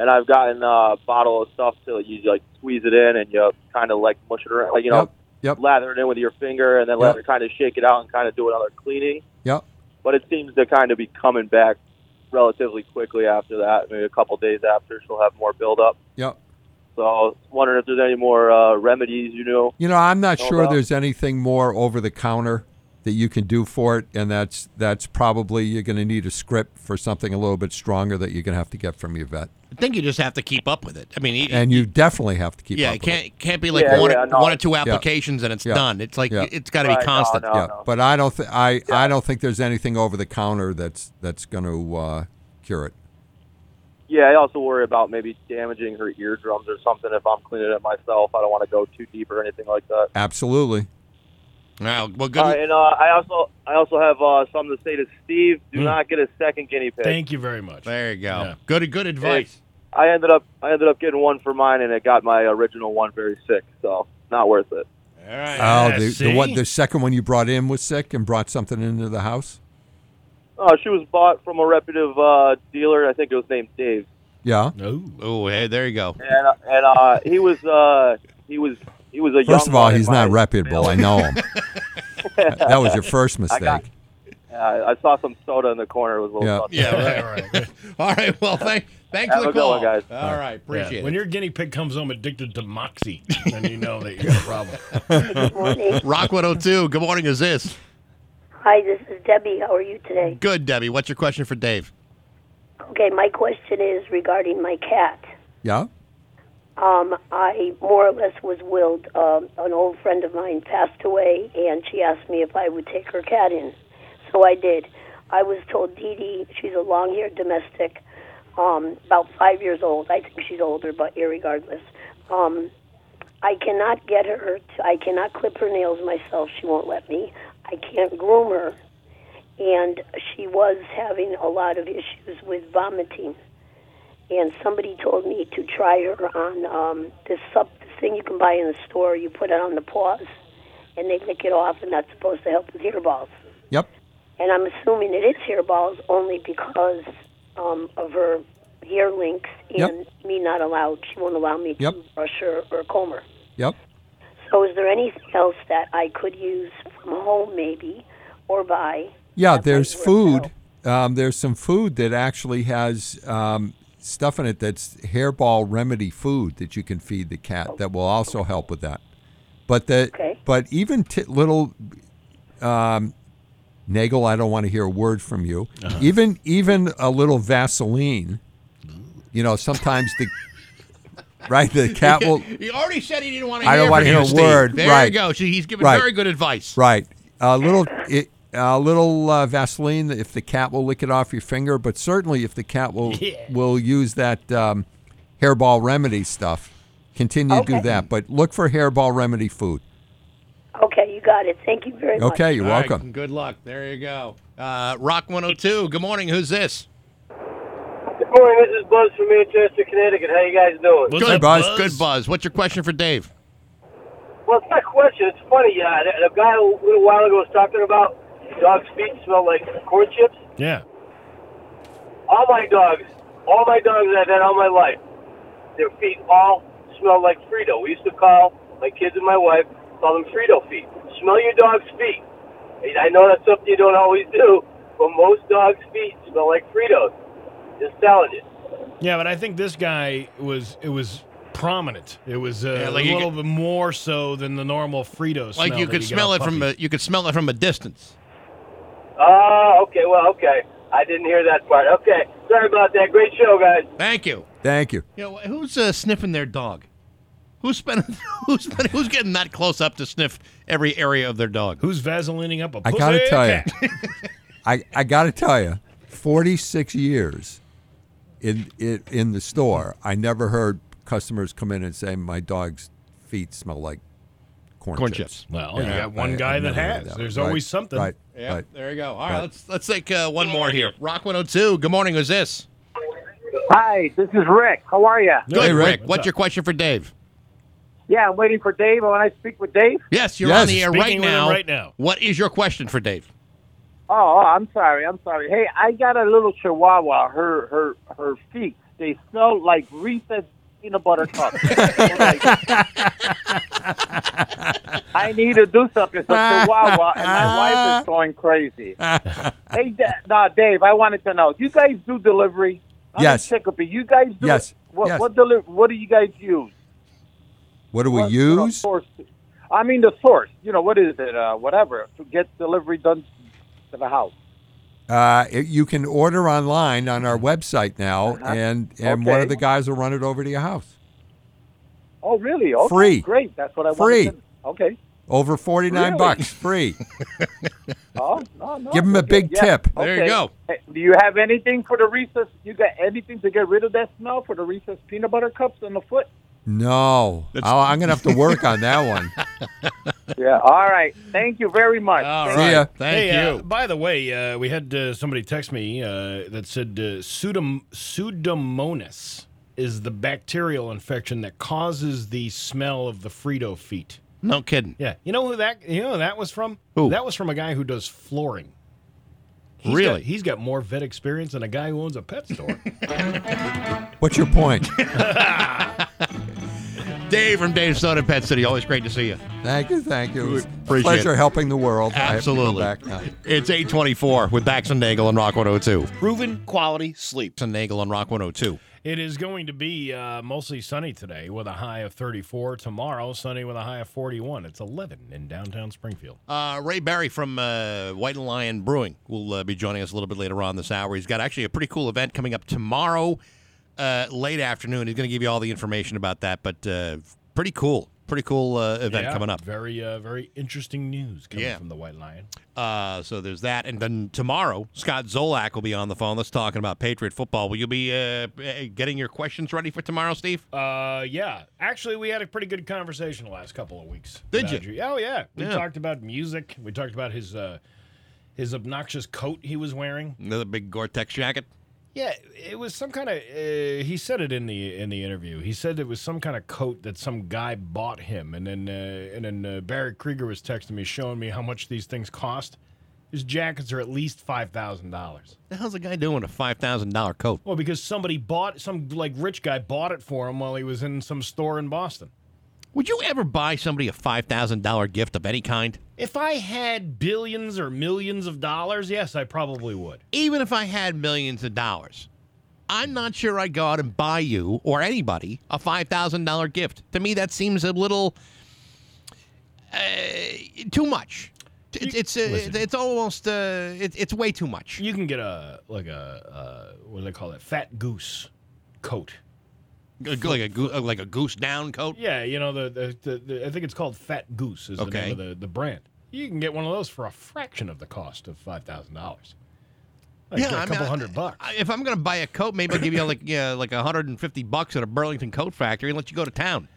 And I've gotten a bottle of stuff to you like squeeze it in and you kind of like mush it around, like you know, Yep. Yep. lather it in with your finger and then Yep. let kind of shake it out and kind of do another cleaning. Yep. But it seems to kind of be coming back relatively quickly after that. Maybe a couple days after, she'll have more buildup. Yep. So I was wondering if there's any more uh, remedies you know. You know, I'm not know sure about? there's anything more over the counter that you can do for it, and that's that's probably you're going to need a script for something a little bit stronger that you're going to have to get from your vet, I think you just have to keep up with it. I mean, you, and you definitely have to keep. yeah, up it can't can't be like Yeah, one yeah, no. one or two Yeah. applications and it's Yeah. done. It's like Yeah. it's got to Right, be no, constant. no. yeah, but I don't. Th- I I don't think there's anything over the counter that's that's going to uh, cure it. Yeah, I also worry about maybe damaging her eardrums or something if I'm cleaning it myself. I don't want to go too deep or anything like that. Absolutely. Well, well, good. All right, and uh, I also I also have uh, something to say to Steve. Do Hmm. not get a second guinea pig. Thank you very much. There you go. Yeah. Good good advice. I ended up I ended up getting one for mine, and it got my original one very sick. So not worth it. All right. Oh, the, the see? one the second one you brought in was sick and brought something into the house. Oh, she was bought from a reputable uh, dealer. I think it was named Dave, Yeah. No. Oh, hey, there you go. and uh, and uh, he was uh, he was he was a young First of all, he's not my reputable. I know him. that was your first I mistake. got- Uh, I saw some soda in the corner. It was a little Yeah. Yeah, Right, right. All right. Well, thank thanks Have for a the call, one, guys. All right, appreciate Yeah. it. When your guinea pig comes home addicted to moxie, then you know that you got a problem. Good morning. Rock 102. Good morning. Is this Hi, this is Debbie. How are you today? good, Debbie? What's your question for Dave? Okay, my question is regarding my cat. Yeah. Um, I more or less was willed. Um, an old friend of mine passed away, and she asked me if I would take her cat in. So I did. I was told Dee Dee, she's a long haired domestic, um, about five years old. I think she's older, but irregardless. Um, I cannot get her, to, I cannot clip her nails myself. She won't let me. I can't groom her. And she was having a lot of issues with vomiting and somebody told me to try her on um, this sup this thing you can buy in the store. You put it on the paws, and they lick it off, and that's supposed to help with hairballs. Yep. And I'm assuming it is hairballs only because um, of her hair links and Yep. me not allowed. She won't allow me to Yep. brush her or comb her. Yep. So is there anything else that I could use from home, maybe, or buy? Yeah, there's food. Um, there's some food that actually has um, stuff in it that's hairball remedy food that you can feed the cat that will also help with that. But the Okay. but even t- little um, Nagel, I don't want to hear a word from you. Even even a little Vaseline. You know, sometimes the right the cat will He already said he didn't want to I hear don't want to hear a Steve. word. There right. you go. See, he's giving Right. very good advice. Right. A little, it, a little uh, Vaseline if the cat will lick it off your finger, but certainly if the cat will will use that um, hairball remedy stuff, continue to do that. But look for hairball remedy food. Okay, you got it. Thank you very much. Okay, you're All right, welcome. good luck. There you go. Uh, Rock 102. Good morning. Who's this? Good morning. This is Buzz from Manchester, Connecticut. How you guys doing? good buzz. Good buzz. What's your question for Dave? Well, it's not a question. It's funny. Uh, the, the guy a little while ago was talking about dogs' feet smell like corn chips. Yeah. All my dogs, all my dogs I've had all my life, their feet all smell like Frito. We used to call my kids and my wife call them Frito feet. Smell your dog's feet. And I know that's something you don't always do, but most dogs' feet smell like Fritos. Just telling you. Yeah, but I think this guy was it was prominent. It was uh, Yeah, like a you little bit more so than the normal Frito smell. Like you could smell off it from a, you could smell it from a distance. Oh, okay. Well, okay. I didn't hear that part. Okay. Sorry about that. Great show, guys. Thank you. Thank you. You know, who's uh, sniffing their dog? Who's spending? Who's spending, Who's getting that close up to sniff every area of their dog? Who's vaselining up a I pussy got to tell you. I, I got to tell you, 46 years in, in in the store, I never heard customers come in and say my dog's feet smell like corn, Corn chips. chips. Well, you got one guy I've that never heard has. that. There's Right, always something. Right. Yeah, right. there you go. All right, Right. let's let's take uh, one more here. Rock 102. Good morning. Who's this? Hi, this is Rick. How are you? Good, Hey, Rick. Rick. What's your question for Dave? Yeah, I'm waiting for Dave. When I speak with Dave. Yes, you're Yes. on the air right Speaking with now. right now. What is your question for Dave? Oh, oh, I'm sorry. I'm sorry. Hey, I got a little Chihuahua. Her her her feet they smell like Reese's peanut butter cups. I need to do something. It's a Chihuahua, and my wife is going crazy. hey, nah, Dave, I wanted to know. Do you guys do delivery? I'm Yes. Chicopee. You guys do. Yes. What Yes. what deli- What do you guys use? What do we What, you know, use? I mean the source. You know what is it? Uh, whatever to get delivery done to the house. Uh, it- you can order online on our website now, Uh-huh. and and one of the guys will run it over to your house. Oh, really? Okay, Free. Great. That's what I want. Free. wanted. To, okay. Over forty nine Really? bucks, free. Oh, no, no. Give 'em a okay, big yeah, tip. There you go. Hey, do you have anything for the Reese's? You got anything to get rid of that smell for the Reese's peanut butter cups on the foot? No, I'll, I'm gonna have to work on that one. Yeah. All right. Thank you very much. All Thank See right. ya. Thank hey, you. Uh, by the way, uh, we had uh, somebody text me uh, that said uh, pseudom- pseudomonas is the bacterial infection that causes the smell of the Frito feet. no kidding. Yeah, you know who that you know who that was from? Who? That was from a guy who does flooring. He's Really? got, he's got more vet experience than a guy who owns a pet store. What's your point? Dave from Dave Soda Pet City. Always great to see you. thank you, thank you. It was a Appreciate pleasure it. helping the world. I have to go Absolutely. back. It's 824 with Bax and Nagel on Rock 102. Proven quality sleep. And Nagel on Rock 102. it is going to be uh, mostly sunny today with a high of 34. Tomorrow, sunny with a high of 41. It's 11 in downtown Springfield. Uh, Ray Berry from uh, White Lion Brewing will uh, be joining us a little bit later on this hour. He's got actually a pretty cool event coming up tomorrow, uh, late afternoon. He's going to give you all the information about that, but uh, pretty cool. Pretty cool uh, event Yeah, coming up. Very, uh, very interesting news coming Yeah. from the White Lion. Uh, so there's that. And then tomorrow, Scott Zolak will be on the phone. Let's talking about Patriot football. Will you be uh, uh, getting your questions ready for tomorrow, Steve? Uh, yeah. Actually, we had a pretty good conversation the last couple of weeks. Did you? Oh yeah. We Yeah. talked about music. We talked about his uh, his obnoxious coat he was wearing. Another big Gore-Tex jacket. Yeah, it was some kind of. Uh, he said it in the in the interview. He said it was some kind of coat that some guy bought him, and then uh, and then uh, Barry Krieger was texting me, showing me how much these things cost. His jackets are at least five thousand dollars. The hell's a guy doing with a five thousand dollar coat? Well, because somebody bought some like rich guy bought it for him while he was in some store in Boston. Would you ever buy somebody a five thousand dollar gift of any kind? If I had billions or millions of dollars, yes, I probably would. Even if I had millions of dollars, I'm not sure I'd go out and buy you or anybody a five thousand dollar gift. To me, that seems a little uh, too much. It's it's uh, it's almost uh, it, it's way too much. You can get a like a uh, what do they call it? Fat goose coat. Like a uh, like a goose down coat. Yeah, you know the the, the, the I think it's called Fat Goose is the Okay. name of the, the brand. You can get one of those for a fraction of the cost of five thousand dollars. Like Yeah, a I mean, couple I- hundred bucks. I- If I'm going to buy a coat, maybe I'll give you like yeah, like 150 bucks at a Burlington coat factory and let you go to town.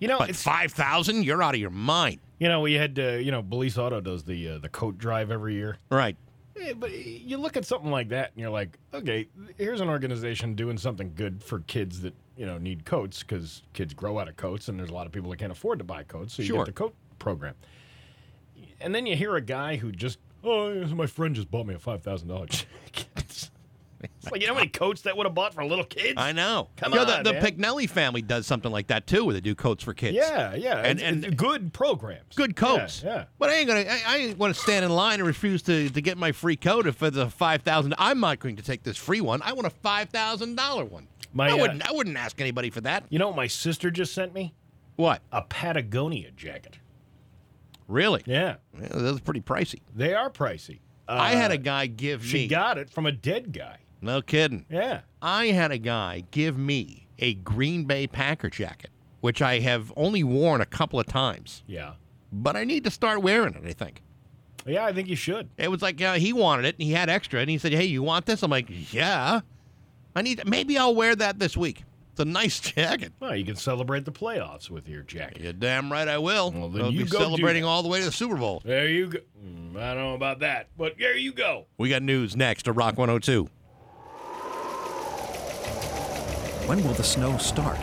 You know, but it's- five thousand, you're out of your mind. You know, we had uh, you know, Balise Auto does the uh, the coat drive every year. Right. Yeah, but you look at something like that and you're like, okay, here's an organization doing something good for kids that you know need coats because kids grow out of coats and there's a lot of people that can't afford to buy coats, so you Sure. get the coat program. And then you hear a guy who just, oh, my friend just bought me a five thousand dollars. It's like you know how many coats that would have bought for little kids? I know. Come You know, on, the, the man. Pignelli family does something like that too, where they do coats for kids. Yeah, yeah, and and good programs, good coats. Yeah, yeah. But I ain't gonna. I, I ain't want to stand in line and refuse to, to get my free coat if it's a five thousand. I'm not going to take this free one. I want a five thousand dollar one. My, I uh, wouldn't. I wouldn't ask anybody for that. You know what my sister just sent me? What? A Patagonia jacket. Really? Yeah. Yeah, that's pretty pricey. They are pricey. I had Uh, a guy give She me. She got it from a dead guy. no kidding. Yeah. I had a guy give me a Green Bay Packer jacket, which I have only worn a couple of times, Yeah. but I need to start wearing it. I think. Yeah, I think you should. It was like uh, he wanted it and he had extra and he said, "Hey, you want this?" I'm like, "Yeah." I need. Maybe I'll wear that this week. It's a nice jacket. Well, you can celebrate the playoffs with your jacket. You're damn right I will. Well, then I'll you be go celebrating all the way to the Super Bowl. There you go. Mm, I don't know about that, but there you go. We got news next to Rock 102. When will the snow start?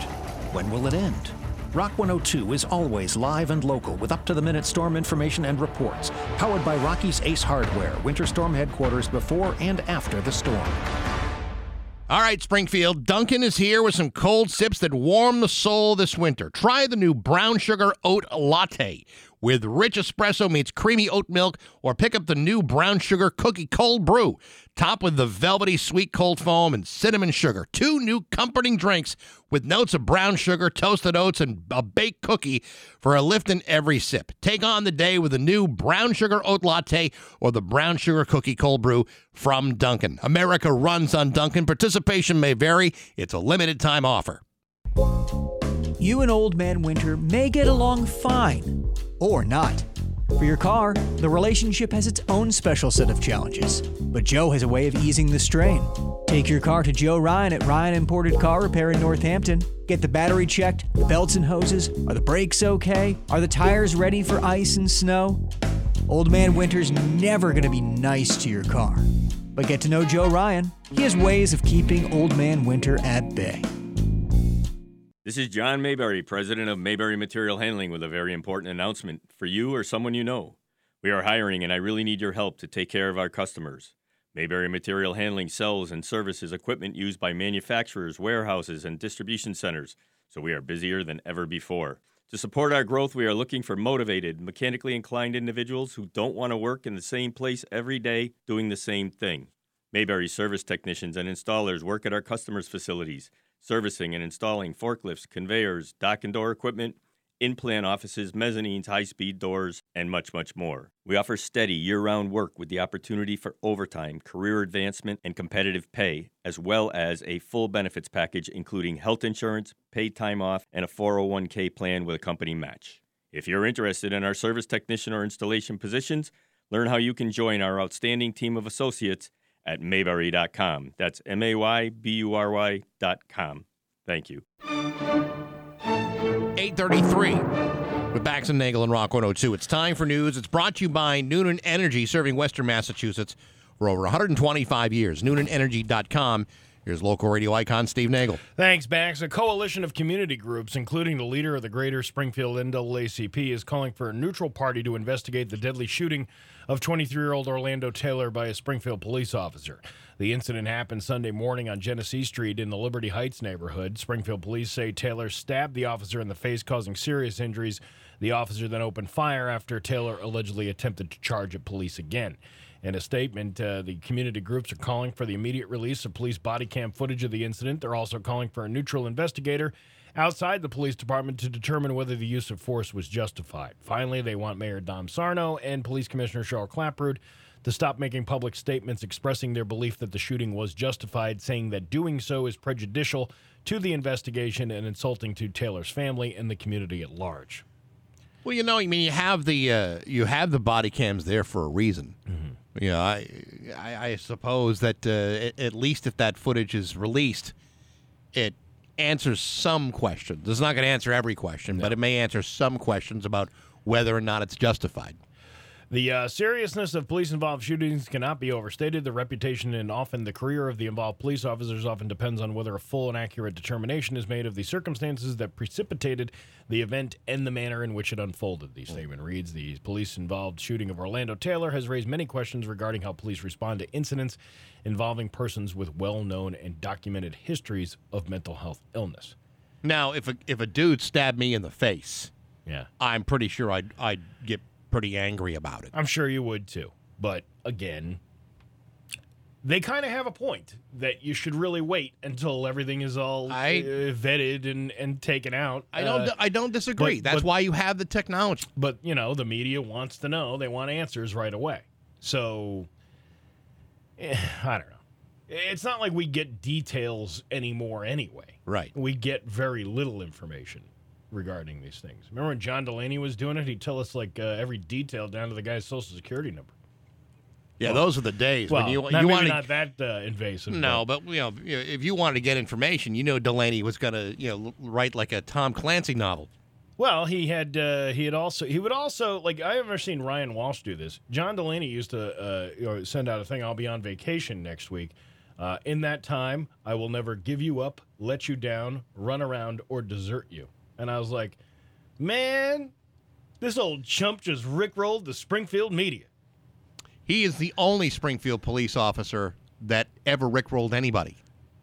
When will it end? Rock 102 is always live and local with up to the minute storm information and reports. Powered by Rocky's Ace Hardware, Winter Storm headquarters before and after the storm. All right, Springfield. Dunkin' is here with some cold sips that warm the soul this winter. Try the new brown sugar oat latte with rich espresso meets creamy oat milk, or pick up the new brown sugar cookie cold brew, topped with the velvety sweet cold foam and cinnamon sugar. Two new comforting drinks with notes of brown sugar, toasted oats, and a baked cookie for a lift in every sip. Take on the day with the new brown sugar oat latte or the brown sugar cookie cold brew from Dunkin'. America runs on Dunkin'. Participation may vary. It's a limited time offer. You and Old Man Winter may get along fine, or not. For your car, the relationship has its own special set of challenges, but Joe has a way of easing the strain. Take your car to Joe Ryan at Ryan Imported Car Repair in Northampton. Get the battery checked, the belts and hoses. Are the brakes okay? Are the tires ready for ice and snow? Old Man Winter's never going to be nice to your car. But get to know Joe Ryan. He has ways of keeping Old Man Winter at bay. This is John Maybury, president of Maybury Material Handling, with a very important announcement for you or someone you know. We are hiring, and I really need your help to take care of our customers. Maybury Material Handling sells and services equipment used by manufacturers, warehouses, and distribution centers, so we are busier than ever before. To support our growth, we are looking for motivated, mechanically inclined individuals who don't want to work in the same place every day doing the same thing. Maybury service technicians and installers work at our customers' facilities servicing and installing forklifts, conveyors, dock and door equipment, in plant offices, mezzanines, high speed doors, and much, much more. We offer steady year round work with the opportunity for overtime, career advancement, and competitive pay, as well as a full benefits package including health insurance, paid time off, and a 401k plan with a company match. If you're interested in our service technician or installation positions, learn how you can join our outstanding team of associates at maybury.com. That's M A Y B U R Y.com. Thank you. 833 with Bax and Nagel and Rock 102. It's time for news. It's brought to you by Noonan Energy, serving Western Massachusetts for over 125 years. NoonanEnergy.com. Here's local radio icon Steve Nagel. Thanks, Bax. A coalition of community groups, including the leader of the Greater Springfield NAACP, is calling for a neutral party to investigate the deadly shooting of 23 year old Orlando Taylor by a Springfield police officer. The incident happened Sunday morning on Genesee Street in the Liberty Heights neighborhood. Springfield police say Taylor stabbed the officer in the face, causing serious injuries. The officer then opened fire after Taylor allegedly attempted to charge at police again. In a statement, uh, the community groups are calling for the immediate release of police body cam footage of the incident. They're also calling for a neutral investigator outside the police department to determine whether the use of force was justified. Finally, they want Mayor Dom Sarno and Police Commissioner Cheryl Clapprood to stop making public statements expressing their belief that the shooting was justified, saying that doing so is prejudicial to the investigation and insulting to Taylor's family and the community at large. Well, you know, I mean, you have the uh, you have the body cams there for a reason. Mm-hmm. You know, I I, I suppose that uh, at least if that footage is released, it answers some questions. It's not going to answer every question, no. but it may answer some questions about whether or not it's justified. The uh, seriousness of police involved shootings cannot be overstated. The reputation and often the career of the involved police officers often depends on whether a full and accurate determination is made of the circumstances that precipitated the event and the manner in which it unfolded. The statement reads The police involved shooting of Orlando Taylor has raised many questions regarding how police respond to incidents involving persons with well known and documented histories of mental health illness. Now, if a, if a dude stabbed me in the face, yeah, I'm pretty sure I'd, I'd get pretty angry about it. I'm sure you would too. But again, they kind of have a point that you should really wait until everything is all I, uh, vetted and, and taken out. I don't uh, I don't disagree. But, That's but, why you have the technology. But you know, the media wants to know. They want answers right away. So eh, I don't know. It's not like we get details anymore anyway. Right. We get very little information regarding these things. Remember when John Delaney was doing it? He'd tell us like uh, every detail down to the guy's social security number. Yeah, well, those are the days well, when you not, you want not that uh, invasive. No, but, but you know, if you wanted to get information, you know, Delaney was going to you know write like a Tom Clancy novel. Well, he had uh, he had also he would also like I have never seen Ryan Walsh do this. John Delaney used to uh, you know, send out a thing. I'll be on vacation next week. Uh, in that time, I will never give you up, let you down, run around, or desert you. And I was like, man, this old chump just rickrolled the Springfield media. He is the only Springfield police officer that ever rickrolled anybody.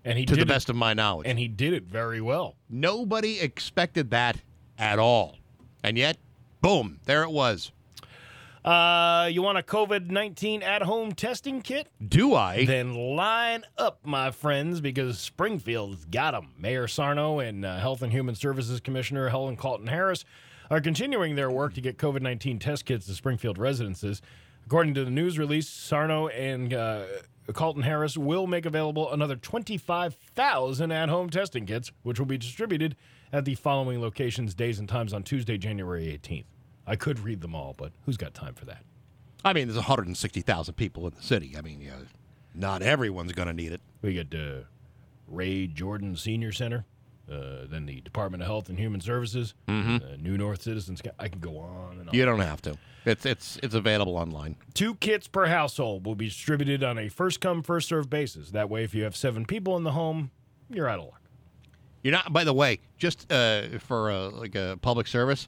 And he to the it- best of my knowledge. And he did it very well. Nobody expected that at all. And yet, boom, there it was. Uh, you want a COVID 19 at home testing kit? Do I? Then line up, my friends, because Springfield's got them. Mayor Sarno and uh, Health and Human Services Commissioner Helen Caulton Harris are continuing their work to get COVID 19 test kits to Springfield residences. According to the news release, Sarno and uh, Caulton Harris will make available another 25,000 at home testing kits, which will be distributed at the following locations, days, and times on Tuesday, January 18th. I could read them all, but who's got time for that? I mean, there's 160,000 people in the city. I mean, yeah, not everyone's going to need it. We got uh, Ray Jordan Senior Center, uh, then the Department of Health and Human Services, Mhm. uh, New North Citizens. I can go on and on. You don't have to. It's it's it's available online. Two kits per household will be distributed on a first come, first served basis. That way, if you have seven people in the home, you're out of luck. You're not. By the way, just uh, for uh, like a public service,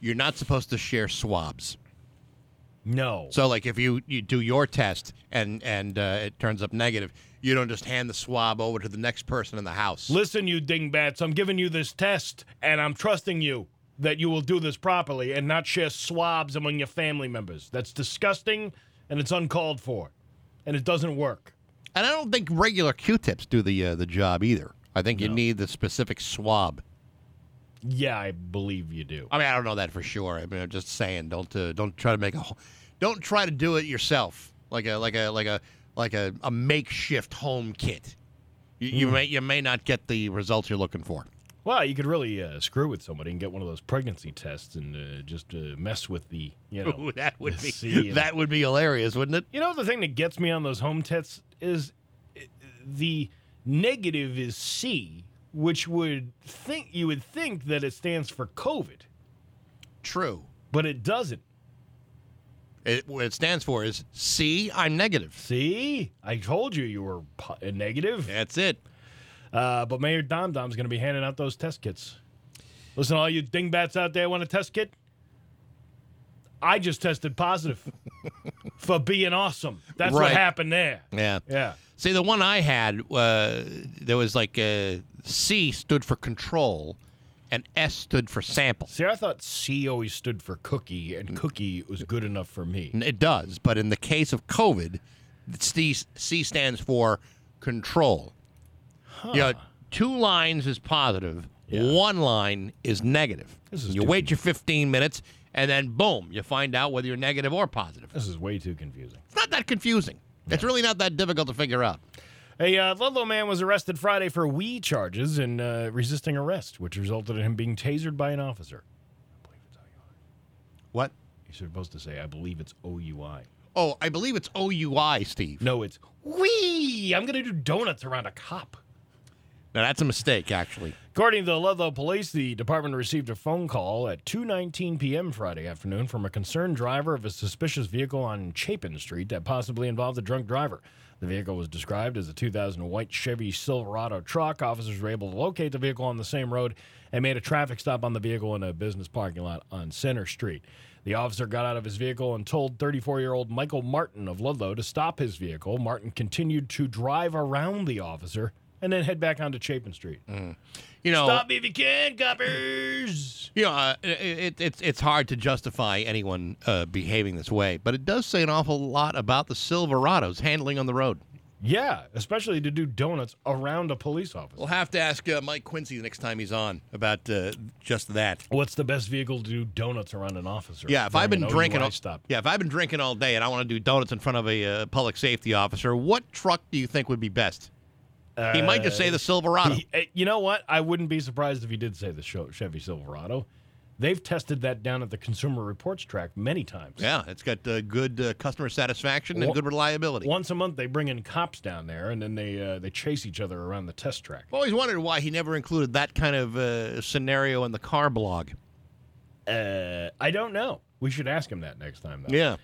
you're not supposed to share swabs. No. So, like, if you, you do your test and and uh, it turns up negative, you don't just hand the swab over to the next person in the house. Listen, you dingbats, I'm giving you this test, and I'm trusting you that you will do this properly and not share swabs among your family members. That's disgusting and it's uncalled for, and it doesn't work. And I don't think regular Q-tips do the uh, the job either. I think you need the specific swab. Yeah, I believe you do. I mean, I don't know that for sure. I mean, I'm just saying, don't uh, don't try to make a, don't try to do it yourself, like a like a like a like a, a makeshift home kit. You, you Hmm. may you may not get the results you're looking for. Well, you could really uh, screw with somebody and get one of those pregnancy tests and uh, just uh, mess with the, you know, Ooh, that would be and- that would be hilarious, wouldn't it? You know, the thing that gets me on those home tests is uh, the negative is C, which would think you would think that it stands for COVID, True. but it doesn't. It, what it stands for is C. I'm negative. See, I told you you were po- uh, negative. That's it. Uh, but Mayor Dom Dom's going to be handing out those test kits. Listen, all you dingbats out there want a test kit? I just tested positive for being awesome. That's what Right. happened there. Yeah. Yeah. See, the one I had, uh, there was like uh, C stood for control, and S stood for sample. See, I thought C always stood for cookie, and cookie was good enough for me. It does, but in the case of COVID, C, C stands for control. You know, two lines is positive, one line is negative. This is you wait your 15 minutes, and then boom, you find out whether you're negative or positive. This is way too confusing. It's not that confusing. It's really not that difficult to figure out. A uh, Ludlow man was arrested Friday for Wii charges and uh, resisting arrest, which resulted in him being tasered by an officer. What? You're supposed to say, I believe it's OUI. Oh, I believe it's OUI, Steve. No, it's Wee! I'm going to do donuts around a cop. Now, that's a mistake, actually. According to the Ludlow Police, the department received a phone call at 2:19 p.m. Friday afternoon from a concerned driver of a suspicious vehicle on Chapin Street that possibly involved a drunk driver. The vehicle was described as a 2000 white Chevy Silverado truck. Officers were able to locate the vehicle on the same road and made a traffic stop on the vehicle in a business parking lot on Center Street. The officer got out of his vehicle and told 34 year old Michael Martin of Ludlow to stop his vehicle. Martin continued to drive around the officer and then head back onto Chapin Street. You know, Stop me if you can, coppers. You know, uh, it, it's it's hard to justify anyone uh, behaving this way, but it does say an awful lot about the Silverados handling on the road. Yeah, especially to do donuts around a police officer. We'll have to ask uh, Mike Quincy the next time he's on about uh, just that. What's the best vehicle to do donuts around an officer? Yeah, if I've been drinking, all, stop. yeah, if I've been drinking all day and I want to do donuts in front of a uh, public safety officer, what truck do you think would be best? He might just say the Silverado. He- uh, you know what? I wouldn't be surprised if he did say the Chevy Silverado. They've tested that down at the Consumer Reports track many times. yeah, it's got uh, good uh, customer satisfaction and good reliability. Once a month, they bring in cops down there, and then they uh, they chase each other around the test track. I've always wondered why he never included that kind of uh, scenario in the car blog. Uh, I don't know. We should ask him that next time. Though. Yeah.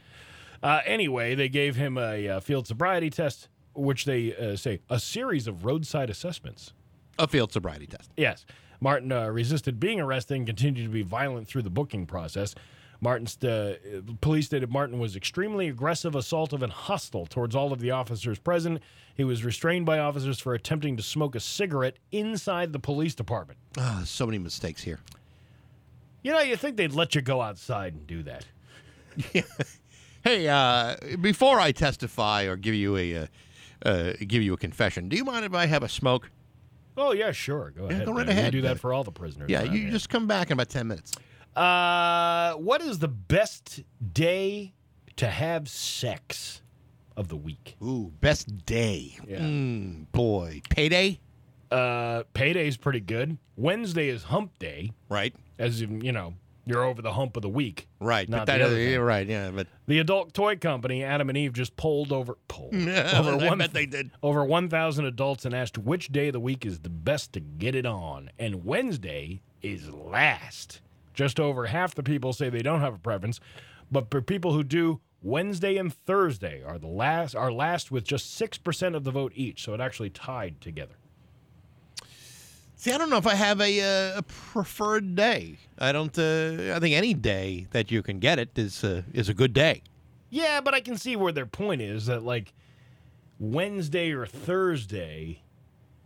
Uh, anyway, they gave him a uh, field sobriety test, which they uh, say a series of roadside assessments. A field sobriety test. Yes. Martin uh, resisted being arrested and continued to be violent through the booking process. Martin's uh, police stated Martin was extremely aggressive, assaultive, and hostile towards all of the officers present. He was restrained by officers for attempting to smoke a cigarette inside the police department. Ah, so many mistakes here. You know, you think they'd let you go outside and do that. Yeah. Hey, uh, before I testify or give you a uh, uh, give you a confession, do you mind if I have a smoke? Oh yeah, sure. Go Yeah, ahead. go right man. We ahead. do that for all the prisoners. Yeah, you here. just come back in about ten minutes. Uh, what is the best day to have sex of the week? Ooh, best day. Yeah. Mm, boy, payday. Uh, payday's pretty good. Wednesday is hump day. Right. As in, you know, you're over the hump of the week. Right. Not but the that, other yeah, right. Yeah, but The adult toy company, Adam and Eve, just polled over polled Yeah, over I one bet they did. over one thousand adults and asked which day of the week is the best to get it on. And Wednesday is last. Just over half the people say they don't have a preference, but for people who do, Wednesday and Thursday are the last are last with just six percent of the vote each. So it actually tied together. See, I don't know if I have a, uh, a preferred day. I don't. Uh, I think any day that you can get it is uh, is a good day. Yeah, but I can see where their point is that like Wednesday or Thursday,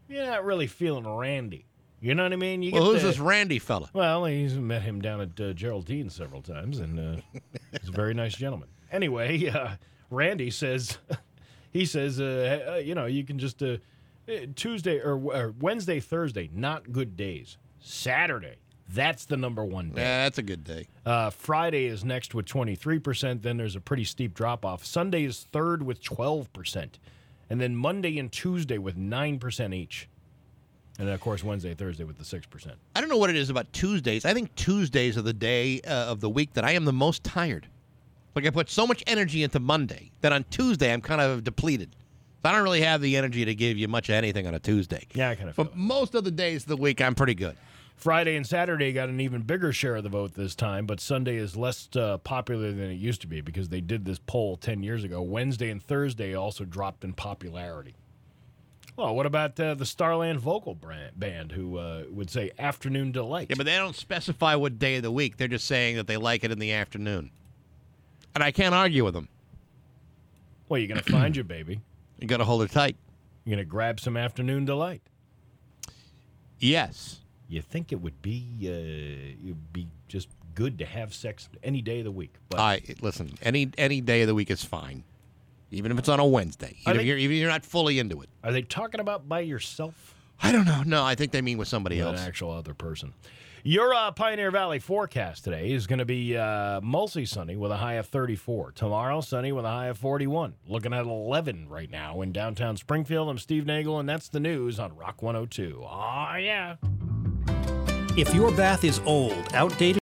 you're not really feeling randy. You know what I mean? You Well, who's the- this Randy fella? Well, he's met him down at uh, Geraldine several times, and uh, he's a very nice gentleman. Anyway, uh, Randy says, he says, uh, you know, you can just Tuesday or, or Wednesday, Thursday, not good days. Saturday, that's the number one day. Yeah, that's a good day. Uh, Friday is next with 23%. Then there's a pretty steep drop off. Sunday is third with 12%. And then Monday and Tuesday with 9% each. And then, of course, Wednesday, Thursday with the 6%. I don't know what it is about Tuesdays. I think Tuesdays are the day uh, of the week that I am the most tired. Like I put so much energy into Monday that on Tuesday I'm kind of depleted. I don't really have the energy to give you much of anything on a Tuesday. Yeah, I kind of. But most of the days of the week I'm pretty good. Friday and Saturday got an even bigger share of the vote this time, but Sunday is less uh, popular than it used to be because they did this poll 10 years ago. Wednesday and Thursday also dropped in popularity. Well, what about uh, the Starland Vocal brand, Band, who uh, would say afternoon delight? Yeah, but they don't specify what day of the week. They're just saying that they like it in the afternoon. And I can't argue with them. Well, you're going to find your baby. You got to hold her tight. You're going to grab some afternoon delight. Yes. You think it would be uh, it'd be just good to have sex any day of the week, but I listen. Any any day of the week is fine, even if it's on a Wednesday. Even if they- you're, even if you're not fully into it. are they talking about by yourself? I don't know. No, I think they mean with somebody else. An actual other person. Your uh, Pioneer Valley forecast today is going to be uh, mostly sunny with a high of 34. Tomorrow, sunny with a high of 41. Looking at 11 right now in downtown Springfield. I'm Steve Nagel, and that's the news on Rock 102. Oh, yeah. If your bath is old, outdated,